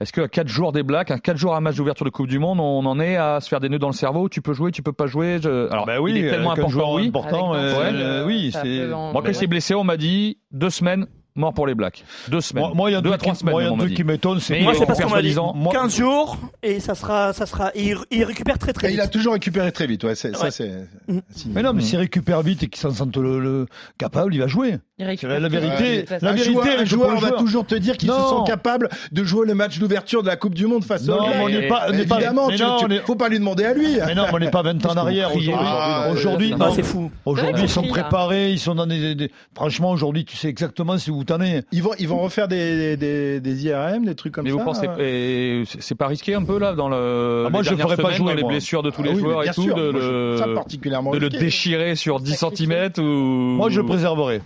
est-ce que à quatre jours des Blacks, à quatre jours à un match d'ouverture de Coupe du Monde, on en est à se faire des nœuds dans le cerveau? Tu peux jouer, tu peux pas jouer? Je... Alors,
Bah oui,
il est tellement
un
important,
joueur
oui.
important, euh, euh, oui,
ça
c'est.
Moi, quand il s'est blessé, on m'a dit deux semaines mort pour les Blacks. Deux semaines.
Moi, il y a un
deux à trois semaines.
moi, il y a un truc qui m'étonne, c'est
Moi, c'est parce qu'on m'a dit
soi-disant.
Moi-
15 jours et ça sera, ça sera. et il, il récupère très très
Et
vite.
il a toujours récupéré très vite. Ouais, c'est, ça
Ouais.
c'est.
Mm.
c'est-
Mais non, mais s'il récupère vite et qu'il s'en sente le, le capable, il va jouer. La, vérité.
Ouais,
la
un
vérité,
joueur, un joueur va toujours te dire qu'ils se
Non.
sont capables de jouer le match d'ouverture de la Coupe du Monde face
Non,
au
mais on n'est pas, on n'est pas-
Évidemment,
mais
tu,
non,
tu-
on est-
faut pas lui demander à lui.
Mais non, mais on n'est pas 20 ans en arrière. Aujourd'hui,
Ah,
aujourd'hui, non.
c'est fou.
Aujourd'hui, ils sont préparés, ils sont dans des, des- Franchement, aujourd'hui, tu sais exactement si vous t'en êtes.
Ils vont, ils vont refaire des, des, des IRM, des trucs comme
Mais
ça.
vous pensez,
euh
c'est pas risqué un peu là dans le
Ah, moi,
les
je
dernières
ferais pas jouer,
les blessures de tous
Ah
les joueurs
mais
et
bien
tout, de, le,
ça particulièrement
de le déchirer sur 10
Sacrifié.
cm ou
Moi, je préserverais.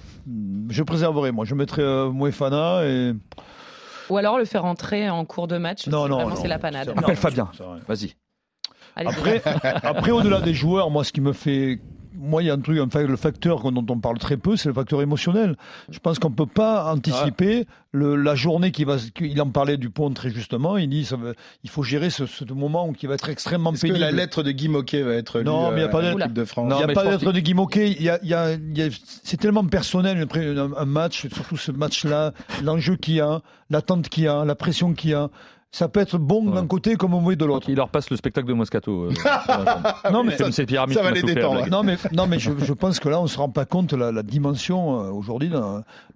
Je préserverais. Moi, je mettrais euh, Moefana et.
Ou alors le faire entrer en cours de match.
Non, non,
Vraiment, c'est la panade.
Appelle
Non,
Fabien. Vas-y.
Après, après au-delà des joueurs, moi, ce qui me fait moi, il y a un truc, le facteur dont on parle très peu, c'est le facteur émotionnel. Je pense qu'on ne peut pas anticiper le, la journée qui va. Il en parlait du pont très justement. Il dit ça il faut gérer ce, ce, moment qui va être extrêmement
Est-ce
pénible.
Que la lettre de Guy Moquet va être
non, mais il n'y a pas
de de France.
Il n'y a pas de lettre de Guy Moquet. Il y a, il y a, il y a c'est tellement personnel un, un match, surtout ce match-là, l'enjeu qu'il y a, l'attente qu'il y a, la pression qu'il y a ça peut être bon d'un côté comme mauvais de l'autre.
Il leur passe le spectacle de Moscato. Euh,
non mais
c'est pyramide.
Ça va les détendre.
Non mais non mais je, je, pense que là on se rend pas compte la, la dimension euh, aujourd'hui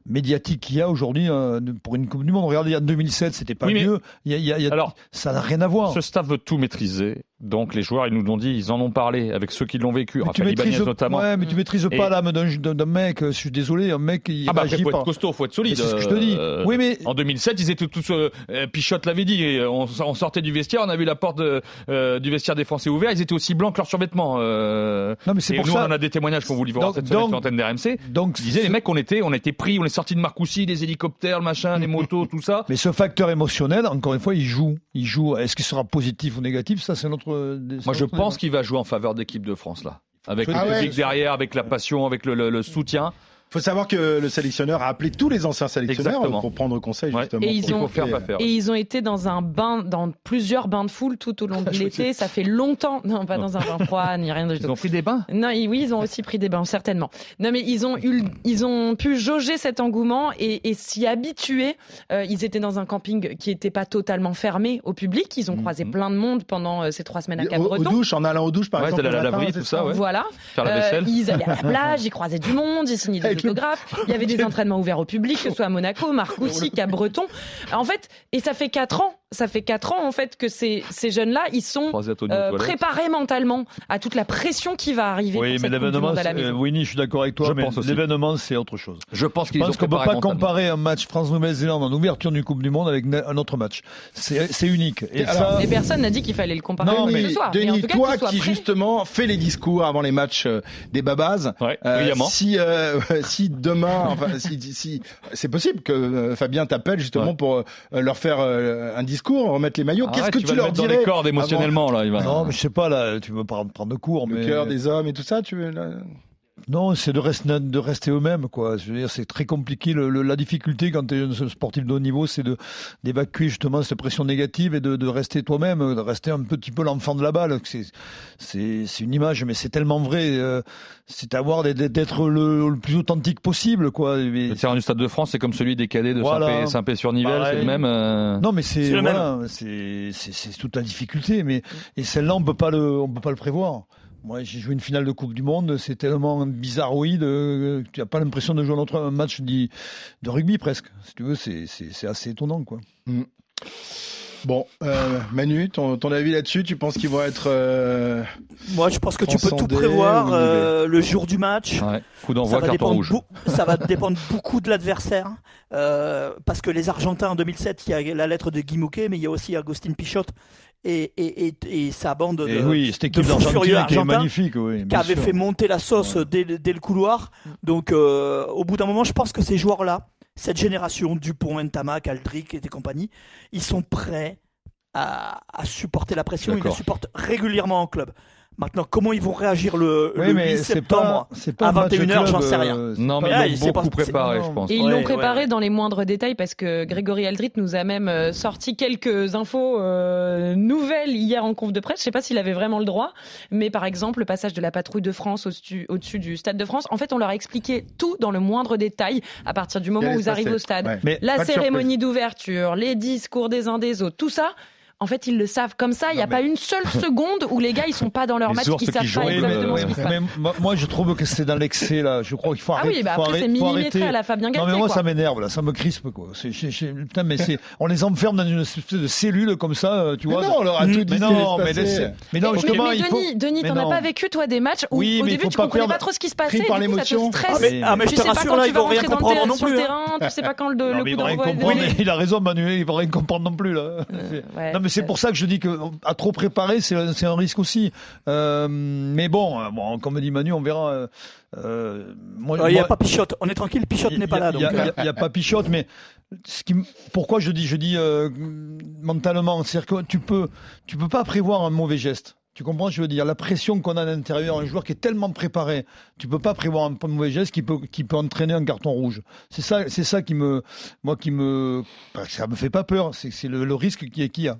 médiatique qu'il y a aujourd'hui euh, pour une Coupe du Monde. Regardez, en 2007 c'était pas
oui,
mieux. Il y a, il y a, il y a,
Alors,
ça n'a rien à voir.
Ce staff veut tout maîtriser. Donc les joueurs, ils nous l'ont dit, ils en ont parlé avec ceux qui l'ont vécu, Raphaël
tu maîtrises,
notamment.
Ouais, mais tu maîtrises pas l'âme d'un mec. Je suis désolé, un mec il
ah bah après, faut
pas.
être costaud, faut être solide.
C'est ce que je te dis.
Euh,
oui, mais
en 2007, ils étaient tous. Euh, Pichotte l'avait dit. Et on, on, sortait du vestiaire, on a vu la porte de, euh, du vestiaire des Français ouverte. Ils étaient aussi blancs que leurs survêtements. Euh,
non, mais c'est pour
nous,
ça.
on en a des témoignages qu'on vous livre
donc,
cette semaine sur l'antenne d'RMC.
Donc,
ils disaient les mecs, on était, on était pris, on est sorti de Marcoussis, les hélicoptères, le machin, les motos, tout ça.
Mais ce facteur émotionnel, encore une fois, il joue. Il joue. Est-ce qu'il sera positif ou négatif? Ça, c'est notre.
Moi, je pense qu'il va jouer en faveur d'équipe de France là, avec
Ah
le
ouais.
public derrière, avec la passion, avec le, le, le soutien.
Il faut savoir que le sélectionneur a appelé tous les anciens sélectionneurs
Exactement.
pour prendre conseil
Ouais.
justement.
Et ils, ont,
faire,
et ils ont été dans un bain, dans plusieurs bains de foule tout au long de l'été. Ça fait longtemps. Non, pas dans un bain froid, ni rien de tout.
Ils ont pris des bains?
Non, oui, ils ont aussi pris des bains, certainement. Non, mais ils ont eu, ils ont pu jauger cet engouement et, et s'y habituer. Euh, ils étaient dans un camping qui n'était pas totalement fermé au public. Ils ont croisé plein de monde pendant euh, ces trois semaines à
aux
Cap-Breton.
douches, en allant aux douches par
Ouais,
exemple.
à la laverie, tout ça, ouais.
Voilà.
Faire la
Euh,
vaisselle.
ils allaient à la plage, ils croisaient du monde, ils signaient des Il y avait des entraînements ouverts au public, que ce soit à Monaco, Marcoussis, Cap-Breton. En fait, et ça fait quatre ans, ça fait quatre ans en fait que ces, ces jeunes-là, ils sont
à
euh, préparés mentalement à toute la pression qui va arriver.
Oui,
pour
mais l'événement,
à
euh, Winnie, je suis d'accord avec toi,
Je
mais
pense aussi.
l'événement, c'est autre chose.
Je pense
Je
qu'ils ont
pense qu'on ne peut pas comparer un match France-Nouvelle-Zélande en ouverture du Coupe du Monde avec un autre match. C'est c'est unique. Et
Alors,
ça,
Mais personne n'a dit qu'il fallait le comparer
Non, mais
ce soir. Mais en
Denis,
tout cas,
toi qui
prêt.
justement fait les discours avant les matchs euh, des babas,
Ouais,
euh, si si demain, enfin si, si c'est possible que euh, Fabien t'appelle justement
Ouais.
pour euh, leur faire euh, un discours, remettre les maillots, qu'est-ce
Arrête,
que
tu
tu, leur
mettre dans
dirais
les cordes
avant
émotionnellement là, il va.
non, mais je sais pas, là, tu veux pas prendre de cours,
le
mais.
cœur des hommes et tout ça, tu veux là?
Non, c'est de rester, de rester eux-mêmes, quoi. Je veux dire, c'est très compliqué. Le, le- la difficulté quand tu es un sportif de haut niveau, c'est de d'évacuer justement cette pression négative et de, de rester toi-même, de rester un petit peu l'enfant de la balle. C'est une image, mais c'est tellement vrai. euh, c'est avoir d'être- le, le plus authentique possible, quoi. Mais-
Le terrain du Stade de France, c'est comme celui des cadets de
Voilà.
Saint-Pé- Saint-Pé-sur-Nivelle, c'est le même. euh,
Non, mais c'est voilà, c'est toute la difficulté. Mais et celle-là, on peut pas le on peut pas le prévoir. Moi, j'ai joué une finale de Coupe du Monde, c'est tellement bizarroïde, euh, tu n'as pas l'impression de jouer un autre un match de, rugby presque. Si tu veux, c'est assez étonnant, quoi.
Bon, euh, Manu, ton, ton avis là-dessus, tu penses qu'ils vont être euh,
Moi, je pense que tu peux tout prévoir euh, le jour du match.
Ouais. Coup
Ça
d'envoi,
va,
carton
dépendre
rouge.
ça va dépendre beaucoup de l'adversaire. euh, parce que les Argentins en 2007, il y a la lettre de Guy Mouquet, mais il y a aussi Agustin Pichot et, et, et, et sa bande de,
oui, cette
de
équipe d'Argentine
furieux
magnifique, oui.
qui avait
sûr.
fait monter la sauce dès, dès le couloir. Donc, euh, au bout d'un moment, je pense que ces joueurs-là, cette génération, Dupont, Ntamak, Aldric et compagnie, ils sont prêts à, à supporter la pression. Ils la supportent régulièrement en club. Maintenant, comment ils vont réagir le,
Oui,
le
mais
8
c'est
septembre
pas, c'est pas
à
un match
21h, j'en sais rien.
euh, c'est
Non, mais
Ah,
ils
il
l'ont beaucoup préparé, je pense.
Et ils
Ouais,
l'ont préparé
ouais.
dans les moindres détails parce que Grégory Aldrit nous a même euh, sorti quelques infos euh, nouvelles hier en conf de presse. Je sais pas s'il avait vraiment le droit, mais par exemple le passage de la patrouille de France au-dessus au-dessus du Stade de France. En fait, on leur a expliqué tout dans le moindre détail à partir du moment où ils arrivent au stade.
Ouais.
Mais
La cérémonie d'ouverture, les discours des uns des autres, tout ça. En fait, ils le savent comme ça. Il n'y a
Non,
pas une seule seconde où les gars ils sont pas dans leur
Les
match, ils
qui
savent
jouent,
pas
Oui, mais,
exactement ce
oui,
qui se passe.
mais moi- je trouve que c'est dans l'excès là. Je crois qu'il faut
Ah
arrêter.
oui, bah
faut
après c'est
arrêter-
millimétré
arrêter.
à la Fabien
Non
Galtier.
mais moi
quoi.
ça m'énerve là, ça me crispe quoi. Putain mais c'est, on les enferme dans une espèce de cellule comme ça, euh, tu
Mais
vois.
non, on leur a tout dit
mais non, mais mais non
Mais-
justement
mais
il faut.
Denis, Denis, t'en as
non.
pas vécu toi des matchs où
Oui,
au début tu comprenais pas trop ce qui se passait,
par l'émotion.
stresse.
Ah, mais, ah, je te
sais pas
rassure,
quand
là,
tu
ils
vas
vont rien
rentrer dans le,
comprendre
terrain,
non
sur le
plus. hein.
terrain, tu sais pas quand le,
Non,
le
mais
coup d'envoi
il a raison Manuel, il va rien comprendre non plus là.
Euh,
c'est pour ça que je dis que à trop préparer c'est, un risque aussi. Euh, mais bon, euh, bon, comme dit Manu, on verra. euh, euh, moi,
Euh, Il n'y a
moi-
pas Pichotte. On est tranquille, Pichotte n'est pas là.
Il y a- a-
euh,
a pas Pichotte, mais ce qui, pourquoi je dis, je dis euh, mentalement, c'est-à-dire que tu peux, tu peux pas prévoir un mauvais geste. Tu comprends, je veux dire, la pression qu'on a à l'intérieur, un joueur qui est tellement préparé, tu peux pas prévoir un mauvais geste qui peut, qui peut entraîner un carton rouge. C'est ça, c'est ça qui me, moi, qui me, ça me fait pas peur. C'est le, le risque qui est qu'il y a.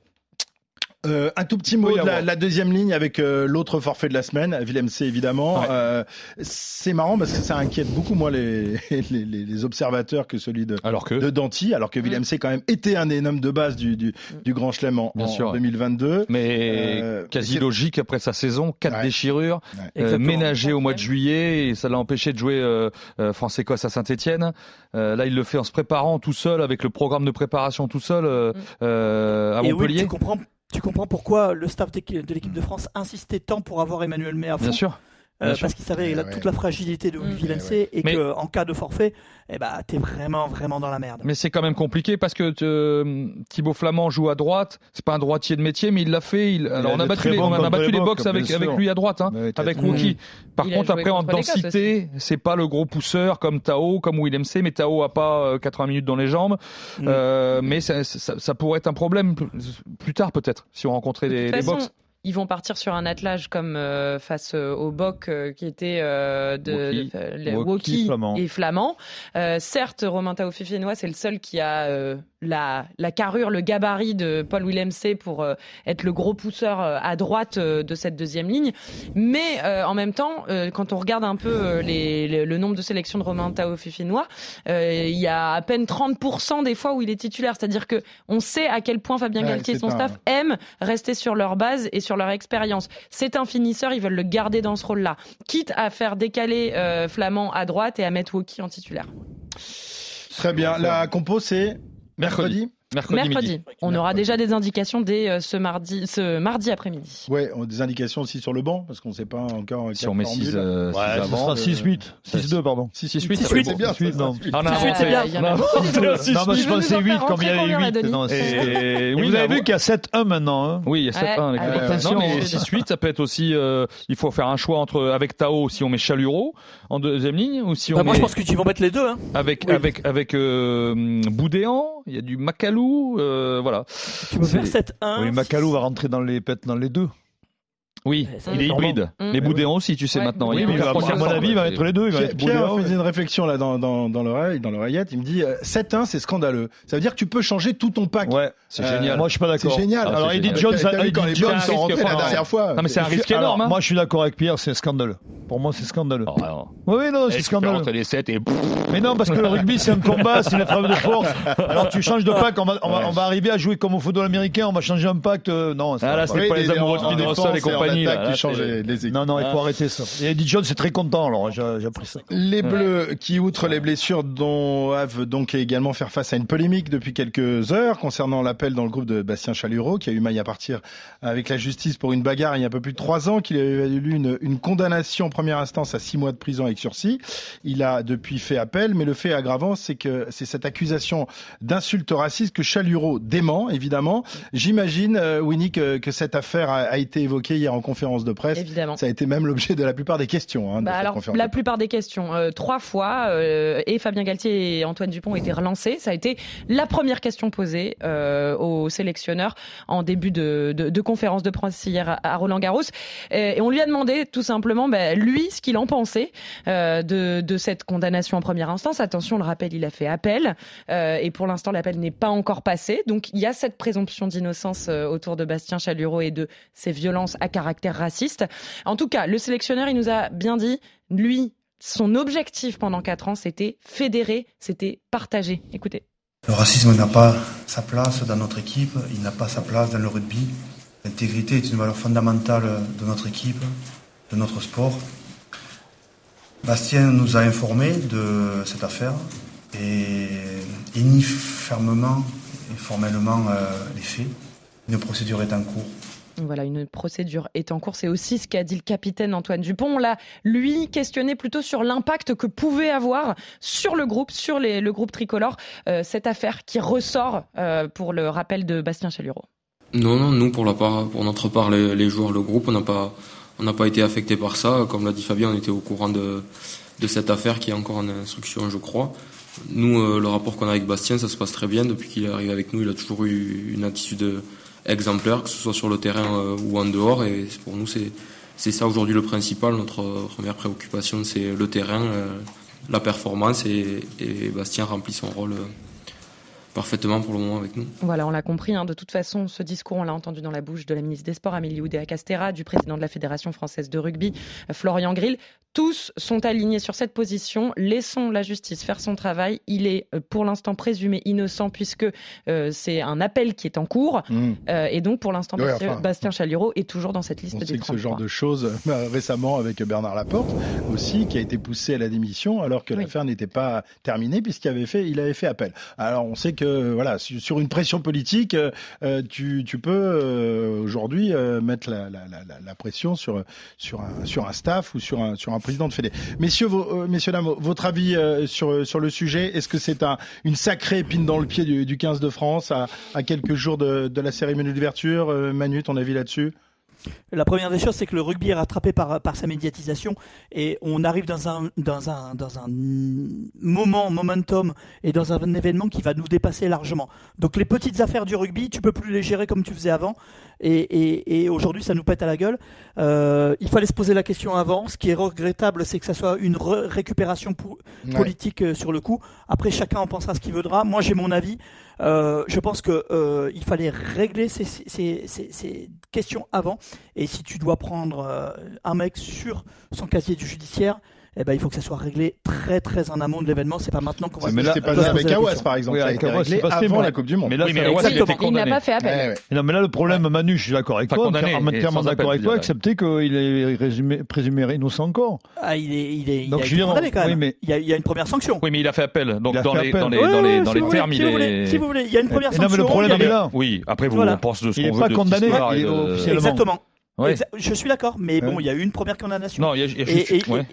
Euh, un tout petit mot de la, la, deuxième ligne avec euh, l'autre forfait de la semaine, Willem C évidemment. Euh, c'est marrant parce que ça inquiète beaucoup moi les, les, les observateurs que celui de,
alors que...
de Danty, alors que Willem C quand même était un des hommes de base du, du, du Grand Chelem en, en 2022.
Mais euh, quasi logique après sa saison, quatre ouais. déchirures, ouais. ménagé au mois de juillet et ça l'a empêché de jouer France-Écosse à Saint-Etienne. là il le fait en se préparant tout seul avec le programme de préparation tout seul mm. à
et
Montpellier.
Oui, tu comprends tu comprends pourquoi le staff de l'équipe de France insistait tant pour avoir Emmanuel May
Bien sûr.
Euh, parce qu'il savait la, toute la fragilité de mmh. Villeneuve ouais. et mais... qu'en cas de forfait, eh ben, t'es vraiment vraiment dans la merde.
Mais c'est quand même compliqué parce que euh, Thibaut Flamand joue à droite. C'est pas un droitier de métier, mais il l'a fait. Il... Alors on a battu, les, on a battu les box avec avec lui à droite, hein, avec Wookie. Par il contre, après en densité, c'est pas le gros pousseur comme Tao, comme Willem C. Mais Tao a pas 80 minutes dans les jambes. Mmh. Euh, mais ça, ça, ça, pourrait être un problème plus tard peut-être si on rencontrait les, les box
ils vont partir sur un attelage comme euh, face euh, au Boc euh, qui était euh, de,
de, Woki,
Flamand. et Flamand. certes, Romain Taofifienois, c'est le seul qui a la, la, carrure, le gabarit de Paul Willem C pour euh, être le gros pousseur euh, à droite euh, de cette deuxième ligne. Mais en même temps, quand on regarde un peu les, les, le nombre de sélections de Romain Tao Fifinois, il y a à peine 30% des fois où il est titulaire. C'est-à-dire que on sait à quel point Fabien ouais, Galtier et son staff aiment rester sur leur base et sur leur expérience. C'est un finisseur, ils veulent le garder dans ce rôle-là, quitte à faire décaler Flamand à droite et à mettre Woki en titulaire.
Très bien. La compo, c'est
Mercredi.
Mercredi. Mercredi. On aura déjà des indications dès ce mardi, ce mardi après-midi.
Ouais, des indications aussi sur le banc parce qu'on ne sait pas encore.
Si on met 6 euh,
ouais, sera 6-8. 6-2, pardon.
6-8,
c'est bien.
6-8, non.
Non,
c'est bien.
Non, je pensais 8 comme il y avait 8. Non, et vous avez vu qu'il y a 7-1 maintenant. Hein
oui, il y a 7-1. Non, mais 6-8, ça peut être aussi. Il faut faire un choix entre avec Tao si on met Chaluro en deuxième ligne ou si on.
Moi, je pense que tu vas mettre les deux.
Avec avec avec Boudéan, il y a du Macalou. Euh, voilà.
Tu peux faire 7-1.
Oui, Macalou va rentrer dans les, dans les deux.
Oui, il est hybride. Mmh. Mais Boudéan aussi, tu sais ouais. maintenant.
Oui, mais à mon avis, il va être les deux. Il va
Pierre, Pierre faisait une réflexion là dans, dans, dans l'oreille, dans l'oreillette. Il me dit 7-1, c'est scandaleux. Ça veut dire que tu peux changer tout ton pack.
Ouais, c'est euh, génial.
Moi, je suis pas d'accord.
C'est génial.
Ah, Alors, Eddie Jones,
Eddie Jones sont rentrés la dernière fois.
Non, mais c'est un risque énorme.
Moi, je suis d'accord avec Pierre, c'est scandaleux. Pour moi, c'est scandaleux. Oui, non, c'est scandaleux.
les 7 et.
Mais non, parce que le rugby, c'est un combat, c'est une épreuve de force. Alors, tu changes de pack, on va, arriver à jouer comme au football américain, on va changer un pack. Non,
ah là, c'est pas les amoureux de Spinoza et compagnie.
Les
Non, non, il faut arrêter ça. Et Eddie Jones, c'est très content, alors j'ai appris ça.
Les Bleus, qui outre les blessures, dont doivent donc également faire face à une polémique depuis quelques heures concernant l'appel dans le groupe de Bastien Chalureau, qui a eu maille à partir avec la justice pour une bagarre il y a un peu plus de trois ans, qu'il avait valu une, une condamnation en première instance à six mois de prison avec sursis. Il a depuis fait appel, mais le fait aggravant, c'est que c'est cette accusation d'insulte raciste que Chalureau dément, évidemment. J'imagine, euh, Winnie, que, que, cette affaire a, a, été évoquée hier en conférence de presse.
Évidemment.
Ça a été même l'objet de la plupart des questions. Hein,
bah alors, la plupart des questions. Euh, trois fois, euh, et Fabien Galtier et Antoine Dupont ont été relancés. Ça a été la première question posée euh, aux sélectionneurs en début de, de, de, conférence de presse hier à, Roland Garros. Et, et, on lui a demandé tout simplement, bah, lui, ce qu'il en pensait de, de, cette condamnation en première instance. Attention, le rappel, il a fait appel. Et pour l'instant, l'appel n'est pas encore passé. Donc, il y a cette présomption d'innocence autour de Bastien Chalureau et de ses violences à caractère raciste. En tout cas, le sélectionneur, il nous a bien dit, lui, son objectif pendant quatre ans, c'était fédérer, c'était partager. Écoutez.
Le racisme n'a pas sa place dans notre équipe, il n'a pas sa place dans le rugby. L'intégrité est une valeur fondamentale de notre équipe, de notre sport. Bastien nous a informés de cette affaire et il nie fermement et formellement euh, les faits. Une procédure est en cours.
Voilà, une procédure est en cours. C'est aussi ce qu'a dit le capitaine Antoine Dupont. On l'a, lui, questionné plutôt sur l'impact que pouvait avoir sur le groupe, sur le groupe tricolore, euh, cette affaire qui ressort euh, pour le rappel de Bastien Chalureau.
Non, non, nous, pour, la part, pour notre part, les, joueurs, le groupe, on n'a pas, pas été affecté par ça. Comme l'a dit Fabien, on était au courant de, de cette affaire qui est encore en instruction, je crois. Nous, euh, le rapport qu'on a avec Bastien, ça se passe très bien. Depuis qu'il est arrivé avec nous, il a toujours eu une attitude exemplaire, que ce soit sur le terrain ou en dehors. Et pour nous, c'est ça aujourd'hui le principal. Notre première préoccupation, c'est le terrain, la performance, et, et Bastien remplit son rôle parfaitement pour le moment avec nous.
Voilà, on l'a compris. Hein. De toute façon, ce discours, on l'a entendu dans la bouche de la ministre des Sports, Amélie Oudéa-Castera, du président de la Fédération française de rugby, Florian Grill. Tous sont alignés sur cette position. Laissons la justice faire son travail. Il est euh, pour l'instant présumé innocent puisque euh, c'est un appel qui est en cours. Mmh. Euh, et donc, pour l'instant, Bastien, Chalureau est toujours dans cette liste
on
des
sait que ce genre de choses, récemment avec Bernard Laporte aussi, qui a été poussé à la démission alors que l'affaire n'était pas terminée puisqu'il avait fait, il avait fait appel. Alors, on sait que voilà, sur une pression politique, euh, euh, tu, peux euh, aujourd'hui mettre la, pression sur un staff ou sur un président de fédé. Messieurs, messieurs dames, votre avis sur le sujet Est-ce que c'est un une sacrée épine dans le pied du, 15 de France à, quelques jours de, de la cérémonie d'ouverture Manu, ton avis là-dessus?
La première des choses, c'est que le rugby est rattrapé par, par sa médiatisation et on arrive dans un, dans, un, dans un moment, momentum et dans un événement qui va nous dépasser largement. Donc les petites affaires du rugby, tu peux plus les gérer comme tu faisais avant et, et, aujourd'hui ça nous pète à la gueule. Euh, il fallait se poser la question avant. Ce qui est regrettable, c'est que ça soit une récupération politique euh, sur le coup. Après, chacun en pensera ce qu'il voudra. Moi, j'ai mon avis. Euh, je pense qu'il euh, fallait régler ces, ces, ces, questions avant. Et si tu dois prendre euh, un mec sur son casier du judiciaire, eh ben, il faut que ça soit réglé très très en amont de l'événement. C'est pas maintenant qu'on va.
Mais là, c'est pas avec Awas par exemple. Oui, ça a été réglé avant la Coupe du Monde.
Mais là, oui, mais exactement. Il n'a pas fait appel.
Non, mais là, le problème, Manu, je suis d'accord avec toi. Entièrement d'accord avec toi, excepté qu'il est présumé innocent encore.
Ah, il est, il est. Donc, il a condamné quand même. Il y a une première sanction.
Oui, mais il a fait appel. Donc dans les dans les dans les termes, il est.
Si vous voulez, il y a une première sanction. Non, mais
le problème est là.
Oui. Après, vous on pense de ce qu'on veut.
Il n'est pas condamné officiellement.
Exactement. Je suis d'accord, mais bon, il y a eu une première condamnation.
Non, il y a juste.
Ouais.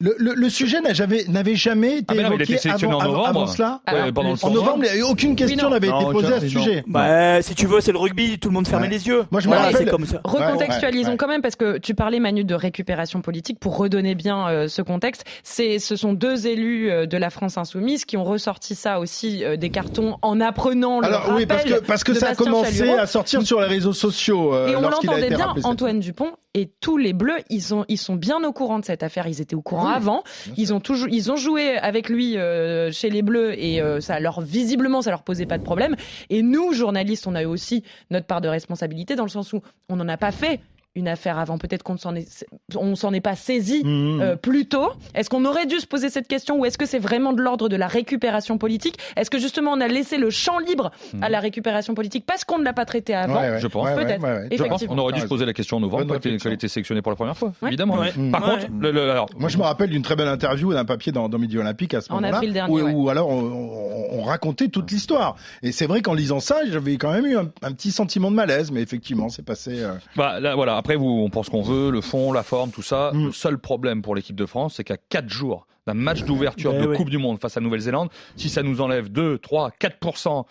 Le, le, le, sujet n'avait jamais jamais été ah évoqué avant, en novembre, avant cela.
Pendant
en novembre, aucune question n'avait été posée à ce sujet.
Bah, si tu veux, c'est le rugby, tout le monde fermait les yeux.
Moi, je me rappelle.
Comme ça.
Recontextualisons quand même parce que tu parlais Manu de récupération politique pour redonner bien euh, ce contexte. C'est, ce sont deux élus euh, de la France insoumise qui ont ressorti ça aussi euh, des cartons en apprenant le Alors oui,
parce que parce que ça a commencé à sortir sur les réseaux sociaux.
Et on l'entendait bien, Antoine Dupont et tous les Bleus, ils sont ils sont bien au courant de cette affaire. Ils étaient au courant avant. Ils ont toujours, ils ont joué avec lui euh, chez les Bleus et euh, ça leur visiblement ça leur posait pas de problème. Et nous journalistes, on a eu aussi notre part de responsabilité dans le sens où on n'en a pas fait une affaire avant. Peut-être qu'on s'en est, on s'en est pas saisi mmh. euh, plus tôt. Est-ce qu'on aurait dû se poser cette question ou est-ce que c'est vraiment de l'ordre de la récupération politique? Est-ce que justement on a laissé le champ libre mmh. à la récupération politique parce qu'on ne l'a pas traité avant?
Je pense.
Peut-être.
je pense qu'on aurait dû se poser la question en novembre quand elle était sélectionnée pour la première fois. Évidemment. Par contre, alors,
moi je me rappelle d'une très belle interview d'un papier dans, dans Midi Olympique à ce moment-là, où, alors on, racontait toute l'histoire. Et c'est vrai qu'en lisant ça, j'avais quand même eu un, petit sentiment de malaise, mais effectivement, c'est passé. Euh,
bah là, voilà. Après, vous, on pense qu'on veut, le fond, la forme, tout ça. Mm. Le seul problème pour l'équipe de France, c'est qu'à 4 jours d'un match d'ouverture eh de Coupe du Monde face à Nouvelle-Zélande, si ça nous enlève 2, 3, 4%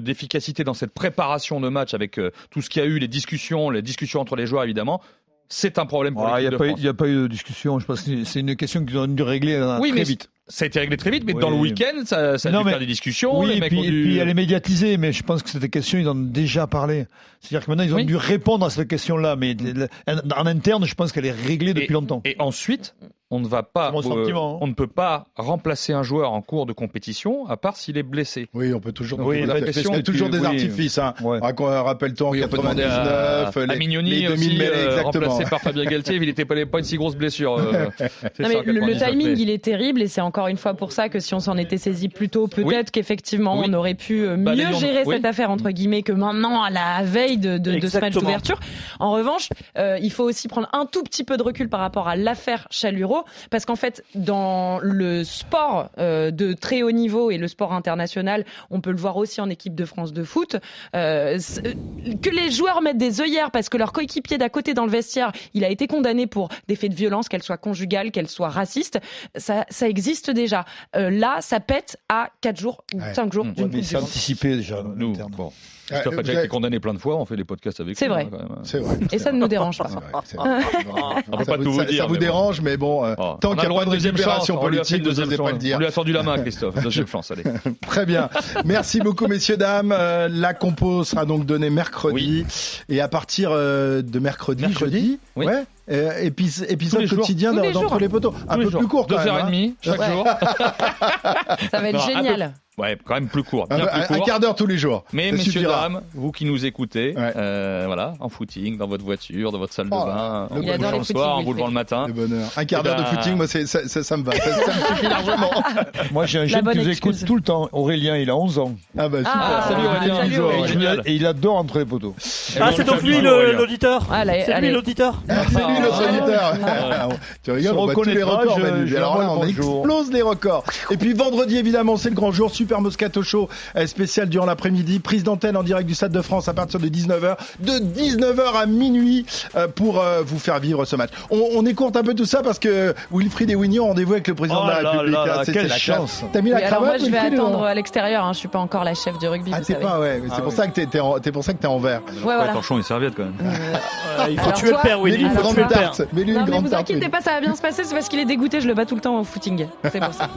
d'efficacité dans cette préparation de match avec euh, tout ce qu'il y a eu, les discussions, les discussions entre les joueurs évidemment, c'est un problème pour l'équipe France.
Il n'y a pas eu de discussion. Je pense que c'est une question qu'ils ont dû régler euh, très vite.
Ça a été réglé très vite, mais dans le week-end, ça, ça a dû faire des discussions.
Oui, et, puis, et puis elle est médiatisée, mais je pense que cette question, ils en ont déjà parlé. C'est-à-dire que maintenant, ils ont dû répondre à cette question-là, mais en interne, je pense qu'elle est réglée depuis longtemps.
Et ensuite, on ne va pas, euh, hein. on ne peut pas remplacer un joueur en cours de compétition à part s'il est blessé.
Oui, on peut toujours. Oui, il y a toujours des artifices. Hein. Ouais. Rappelle-toi en 99,
à, les, à Mignoni les 2000 aussi, euh, remplacé par Fabien Galtier, il n'était pas, pas une si grosse blessure. Euh,
non, mais le, le timing, il est terrible et c'est encore une fois pour ça que si on s'en était saisi plus tôt, peut-être qu'effectivement on aurait pu euh, bah, mieux gérer cette affaire entre guillemets que maintenant à la veille de, de, de ce match d'ouverture. En revanche, euh, il faut aussi prendre un tout petit peu de recul par rapport à l'affaire Chaluro parce qu'en fait, dans le sport euh, de très haut niveau et le sport international, on peut le voir aussi en équipe de France de foot, euh, que les joueurs mettent des œillères parce que leur coéquipier d'à côté dans le vestiaire, il a été condamné pour des faits de violence, qu'elle soit conjugale, qu'elle soit raciste, ça, ça existe déjà. Euh, là, ça pète à 4 jours ou 5 jours d'une
ouais, C'est anticipé déjà.
Nous, bon. Christophe a déjà été condamné plein de fois, on fait des podcasts avec
C'est vrai.
Hein,
c'est vrai. Et ça ne nous dérange pas.
ça, vous, dérange, mais bon, euh,
Oh,
tant
on
qu'il n'y a
droit
pas de récupération
on
politique, vous n'osez pas
chance.
le dire.
On lui a tendu la main, Christophe. Deuxième chance, allez.
Très bien. Merci beaucoup, messieurs, dames. Euh, la compo sera donc donnée mercredi. Et à partir euh, de mercredi,
Mercredi
jeudi,
Oui.
ouais, euh, épis- épisode
les
quotidien
les
d'entre
jours.
les poteaux. Un
Tous les
peu
jours.
plus court quand
Deux
même.
heures et
hein.
demie chaque
Ouais.
jour.
Ça va être
Non, un peu-
génial.
Ouais, quand même plus court.
Un,
Bien plus
quart d'heure tous les jours.
Mais messieurs, dames, vous qui nous écoutez,
Ouais.
euh, voilà, en footing, dans votre voiture, dans votre salle de
Oh,
bain, en
le
vous soir, en vous levant le matin.
Le bonheur. Un quart
Eh
d'heure de
ben-
footing, moi, c'est- ça, ça, ça me va. Ça, ça me suffit largement.
Moi, j'ai un jeune qui nous écoute tout le temps. Aurélien, il a 11 ans.
Ah bah super.
Ah,
salut Aurélien.
salut Aurélien.
et, il, et il adore entre les poteaux.
Ah, c'est donc lui le- l'auditeur
Allez,
C'est lui l'auditeur
Ah, c'est lui notre
Ah,
auditeur.
ah,
tu rigoles,
Se
on bat tous les records, Alors là, on explose les records. Et puis vendredi, évidemment, c'est le grand jour. Super Moscato Show euh, spécial durant l'après-midi. Prise d'antenne en direct du Stade de France à partir de 19h. De 19h à minuit euh, pour euh, vous faire vivre ce match. On, on écourte un peu tout ça parce que Wilfried et Winnie ont rendez-vous avec le président
Oh
de la
là
République.
là là,
c'est-
quelle
la
chance.
T'as mis la
Oui, alors
cravate
moi, je vais
Wilfried,
attendre à l'extérieur. Hein. Je suis pas encore la chef du rugby,
Ah,
vous
t'es pas, ouais. C'est
Ah
pour
oui.
ça que t'es, t'es en, t'es pour ça que t'es en vert.
Ouais, voilà.
Torchon et serviette quand même.
Euh, Il faut
Alors
tuer
toi-
le père, Willy. Il faut tuer le père.
tarte. Mets-lui une
Non, mais
grande
vous
tarte.
inquiétez pas, ça va bien se passer. C'est parce qu'il est dégoûté. Je le bats tout le temps au footing. C'est pour ça.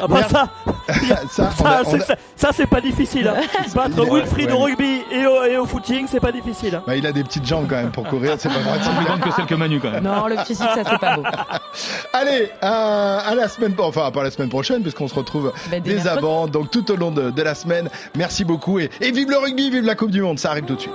Ah bah ça,
Ça, a-
c'est-
a-
ça, ça, c'est pas difficile. hein. Battre
Ouais,
Wilfried
ouais.
au rugby et au, et au footing, c'est pas difficile. hein.
Bah, il a des petites jambes quand même pour courir, c'est pas.
Plus grande que celle que Manu quand même.
Non, le physique, ça c'est pas beau.
Allez, à, à la semaine, enfin pas la semaine prochaine, puisqu'on se retrouve
Bah, dès
dès
mercredi.
avant, donc tout au long de, de la semaine. Merci beaucoup et, et vive le rugby, vive la Coupe du Monde, ça arrive tout de suite.